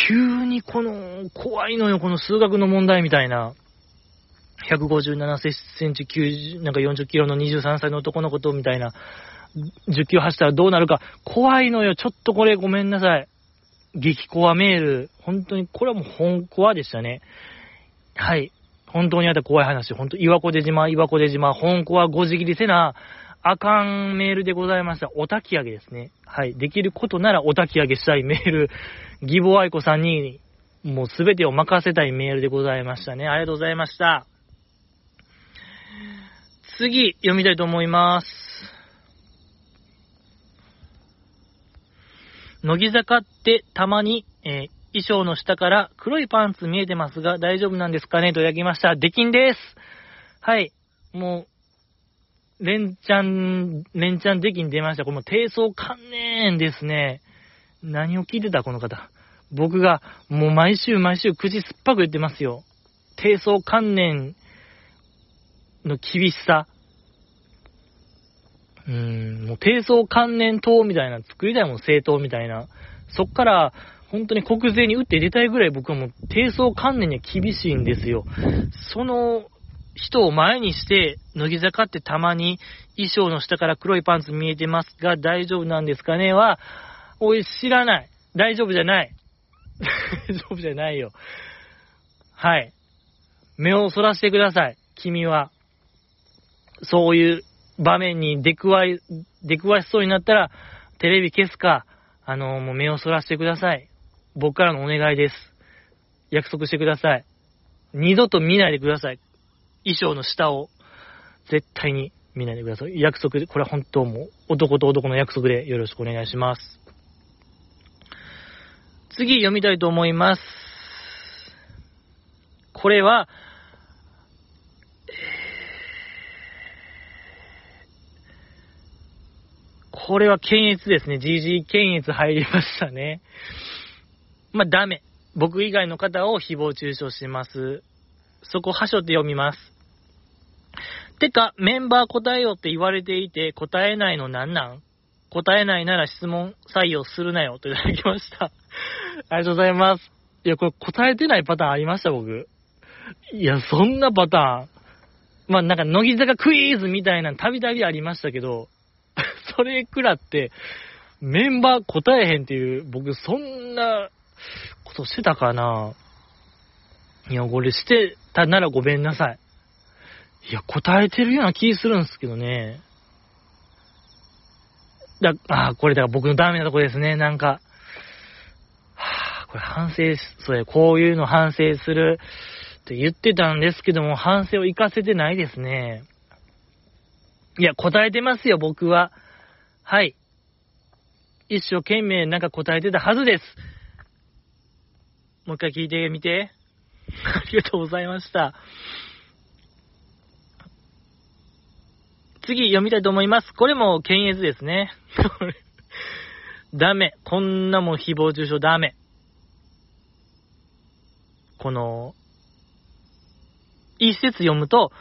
急にこの、怖いのよ、この数学の問題みたいな。157センチ、90、なんか40キロの23歳の男の子と、みたいな、10キロ走ったらどうなるか、怖いのよ。ちょっとこれごめんなさい。激コアメール。本当に、これはもう本コアでしたね。はい。本当にあった怖い話。本当、岩子出島、岩子出島、本コアごじ切りせな、あかんメールでございました。お焚き上げですね。はい。できることならお焚き上げしたいメール、義母愛子さんに、もうすべてを任せたいメールでございましたね。ありがとうございました。次、読みたいと思います。乃木坂ってたまに、えー、衣装の下から黒いパンツ見えてますが大丈夫なんですかね？と焼きました。できんです。はい。もう、連チャン、連チャンできん出ました。これも低層観念ですね。何を聞いてた？この方。僕がもう毎週毎週口酸っぱく言ってますよ。低層観念の厳しさ。うん、もう低層関連塔みたいな作りたいもん、政党みたいな。そっから、本当に国税に打って出たいぐらい僕はもう低層関連には厳しいんですよ。その人を前にして、乃木坂ってたまに衣装の下から黒いパンツ見えてますが大丈夫なんですかねは、おい、知らない。大丈夫じゃない。大丈夫じゃないよ。はい。目をそらしてください。君は。そういう場面に出くわい、出くわしそうになったら、テレビ消すか、あの、もう目をそらしてください。僕からのお願いです。約束してください。二度と見ないでください。衣装の下を。絶対に見ないでください。約束で、これは本当もう、男と男の約束でよろしくお願いします。次読みたいと思います。これは、これは検閲ですね。GG 検閲入りましたね。まあ、ダメ。僕以外の方を誹謗中傷します。そこ、はしょって読みます。てか、メンバー答えよって言われていて、答えないのなんなん？答えないなら質問採用するなよといただきました。[laughs] ありがとうございます。いや、これ答えてないパターンありました、僕。いや、そんなパターン。まあ、なんか、乃木坂クイズみたいなのたびたびありましたけど、それくらって、メンバー答えへんっていう、僕、そんなことしてたかないや、これしてたならごめんなさい。いや、答えてるような気するんですけどね。だ、あ、これだから僕のダメなとこですね、なんか。はあ、これ反省しそれ、こういうの反省するって言ってたんですけども、反省を活かせてないですね。いや、答えてますよ、僕は。はい。一生懸命なんか答えてたはずです。もう一回聞いてみて。[laughs] ありがとうございました。次読みたいと思います。これも検閲ですね。[laughs] ダメ。こんなもん誹謗中傷ダメ。この、一節読むと、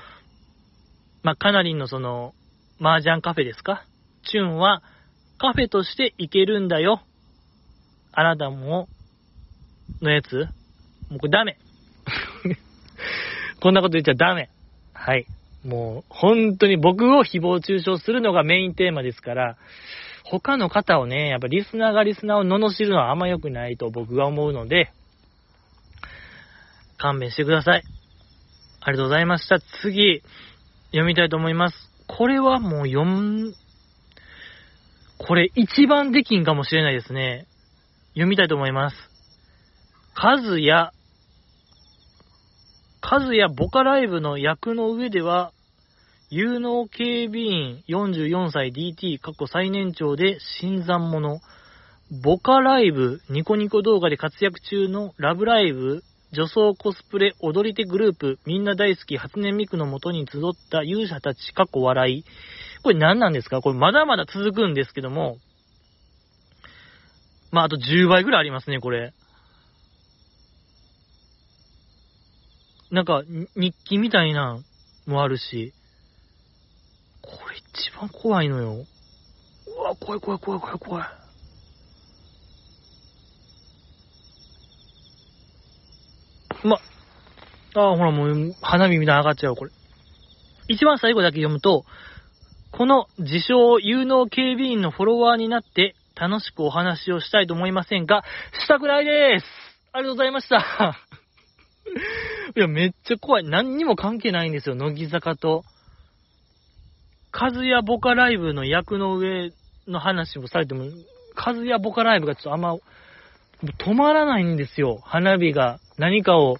まあ、かなりのその、麻雀カフェですか？チュンはカフェとして行けるんだよ。あなたも、のやつ？もうこれダメ。[laughs] こんなこと言っちゃダメ。はい。もう、本当に僕を誹謗中傷するのがメインテーマですから、他の方をね、やっぱリスナーがリスナーを罵るのはあんま良くないと僕が思うので、勘弁してください。ありがとうございました。次、読みたいと思います。これはもう読ん、これ一番できんかもしれないですね。読みたいと思います。カズヤ、カズヤボカライブの役の上では、有能警備員44歳 DT 過去最年長で新参者。ボカライブ、ニコニコ動画で活躍中のラブライブ、女装コスプレ踊り手グループ、みんな大好き初音ミクのもとに集った勇者たち、過去笑い。これ何なんですか？これまだまだ続くんですけども、まああと10倍ぐらいありますね、これ。なんか、日記みたいなもあるし、これ一番怖いのよ。うわ、怖い怖い怖い怖い怖い。ま、ああ、ほらもう、花火みたいな上がっちゃう、これ。一番最後だけ読むと、この自称有能警備員のフォロワーになって楽しくお話をしたいと思いませんが、したくないですありがとうございましたいや、めっちゃ怖い。何にも関係ないんですよ、乃木坂と。カズヤボカライブの役の上の話もされても、カズヤボカライブがちょっとあんま、止まらないんですよ。花火が何かを、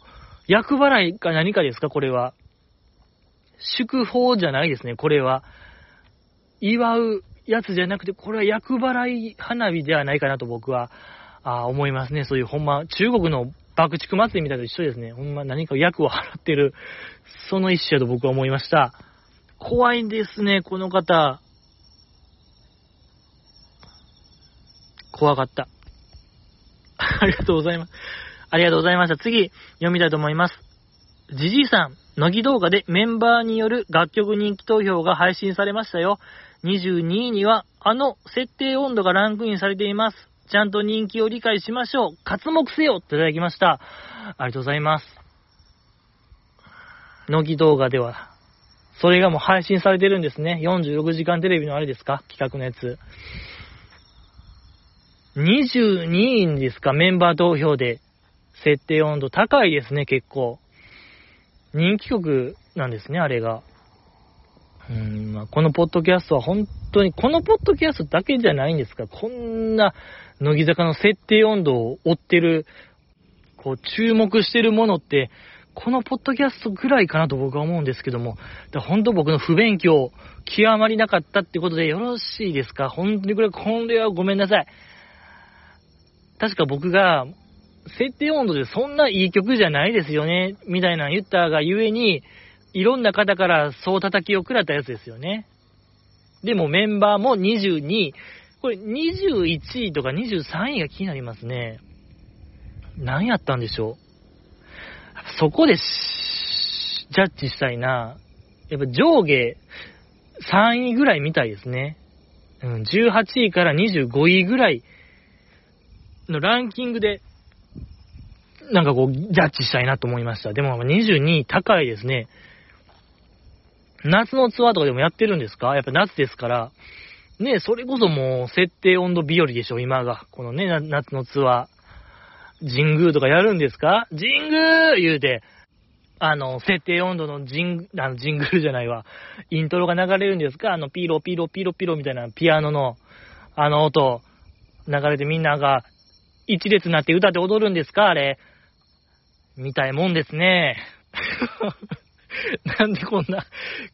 役払いか何かですか、これは。祝報じゃないですね、これは。祝うやつじゃなくて、これは役払い花火ではないかなと僕は、あ思いますね。そういうほんま、中国の爆竹祭りみたいなと一緒ですね。ほんま何か役を払ってる、その一種だと僕は思いました。怖いんですね、この方。怖かった。[laughs] ありがとうございます。ありがとうございました。次、読みたいと思います。じじいさん、乃木動画でメンバーによる楽曲人気投票が配信されましたよ。22位には、あの設定温度がランクインされています。ちゃんと人気を理解しましょう。活目せよっていただきました。ありがとうございます。乃木動画では、それがもう配信されてるんですね。46時間テレビのあれですか？企画のやつ。22位ですか？メンバー投票で。設定温度高いですね、結構。人気曲なんですね、あれが。うん、まあ、このポッドキャストは本当に、このポッドキャストだけじゃないんですが、こんな乃木坂の設定温度を追ってる、こう、注目してるものって、このポッドキャストぐらいかなと僕は思うんですけども、だ本当僕の不勉強、極まりなかったってことでよろしいですか？本当にこれ、これはごめんなさい。確か僕が、設定温度でそんないい曲じゃないですよね、みたいな言ったがゆえに、いろんな方からそう叩きを食らったやつですよね。でもメンバーも22、これ21位とか23位が気になりますね。何やったんでしょう。そこでジャッジしたいな。やっぱ上下3位ぐらいみたいですね。うん、18位から25位ぐらいのランキングで、なんかこう、ジャッジしたいなと思いました。でも22位高いですね。夏のツアーとかでもやってるんですか？やっぱ夏ですから、ね、それこそもう設定温度日和でしょ、今が。このね、夏のツアー。神宮とかやるんですか？神宮言うて、あの、設定温度の神、あの、神宮じゃないわ。イントロが流れるんですか？あの、ピロピロピロピロみたいなピアノの、あの音、流れてみんなが一列になって歌って踊るんですか？あれ。みたいもんですね。[laughs] なんでこんな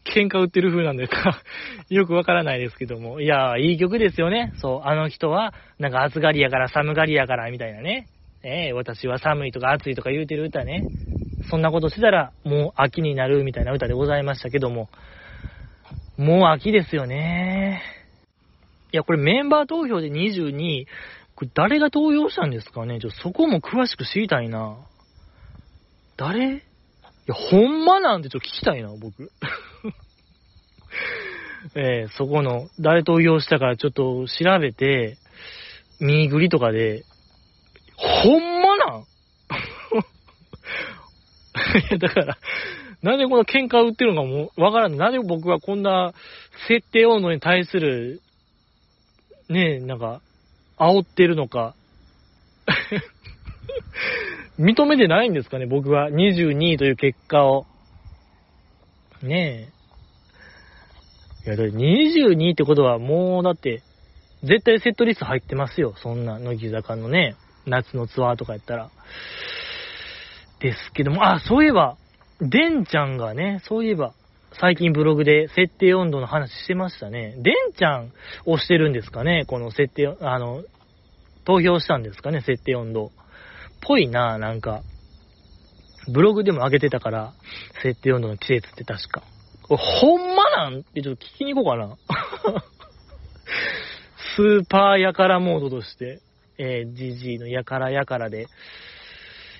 喧嘩売ってる風なんですか？[laughs] よくわからないですけども。いや、いい曲ですよね。そう、あの人は、なんか暑がりやから寒がりやからみたいなね。えー、私は寒いとか暑いとか言うてる歌ね。そんなことしてたら、もう秋になるみたいな歌でございましたけども。もう秋ですよね。いや、これメンバー投票で22、これ誰が投票したんですかね？ちょ、そこも詳しく知りたいな。誰？や、ほんまなんてちょっと聞きたいな、僕。[laughs] えー、そこの、誰投票したかちょっと調べて、見ぐりとかで、ほんまなん、[laughs] だから、なんでこの喧嘩売ってるのかもわからん。なんで僕はこんな設定温度に対する、ねえ、なんか、煽ってるのか。[laughs] 認めてないんですかね、僕は。22位という結果を。ねえ。いや、だって22ってことはもう、だって、絶対セットリスト入ってますよ。そんな、乃木坂のね、夏のツアーとかやったら。ですけども、あ、そういえば、デンちゃんがね、そういえば、最近ブログで設定温度の話してましたね。デンちゃんをしてるんですかねこの設定、あの、投票したんですかね設定温度。ぽいななんか。ブログでも上げてたから、設定温度の季節って確か。これほんまなん？ってちょっと聞きに行こうかな。[laughs] スーパーやからモードとして、えー、GG のやからやからで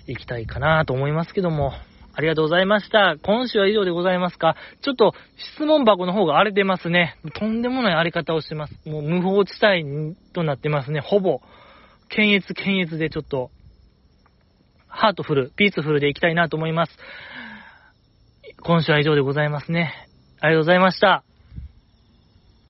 行きたいかなと思いますけども。ありがとうございました。今週は以上でございますかちょっと質問箱の方が荒れてますね。とんでもない荒れ方をしてます。もう無法地帯となってますね。ほぼ。検閲検閲でちょっと、ハートフル、ピースフルでいきたいなと思います。今週は以上でございますね。ありがとうございました。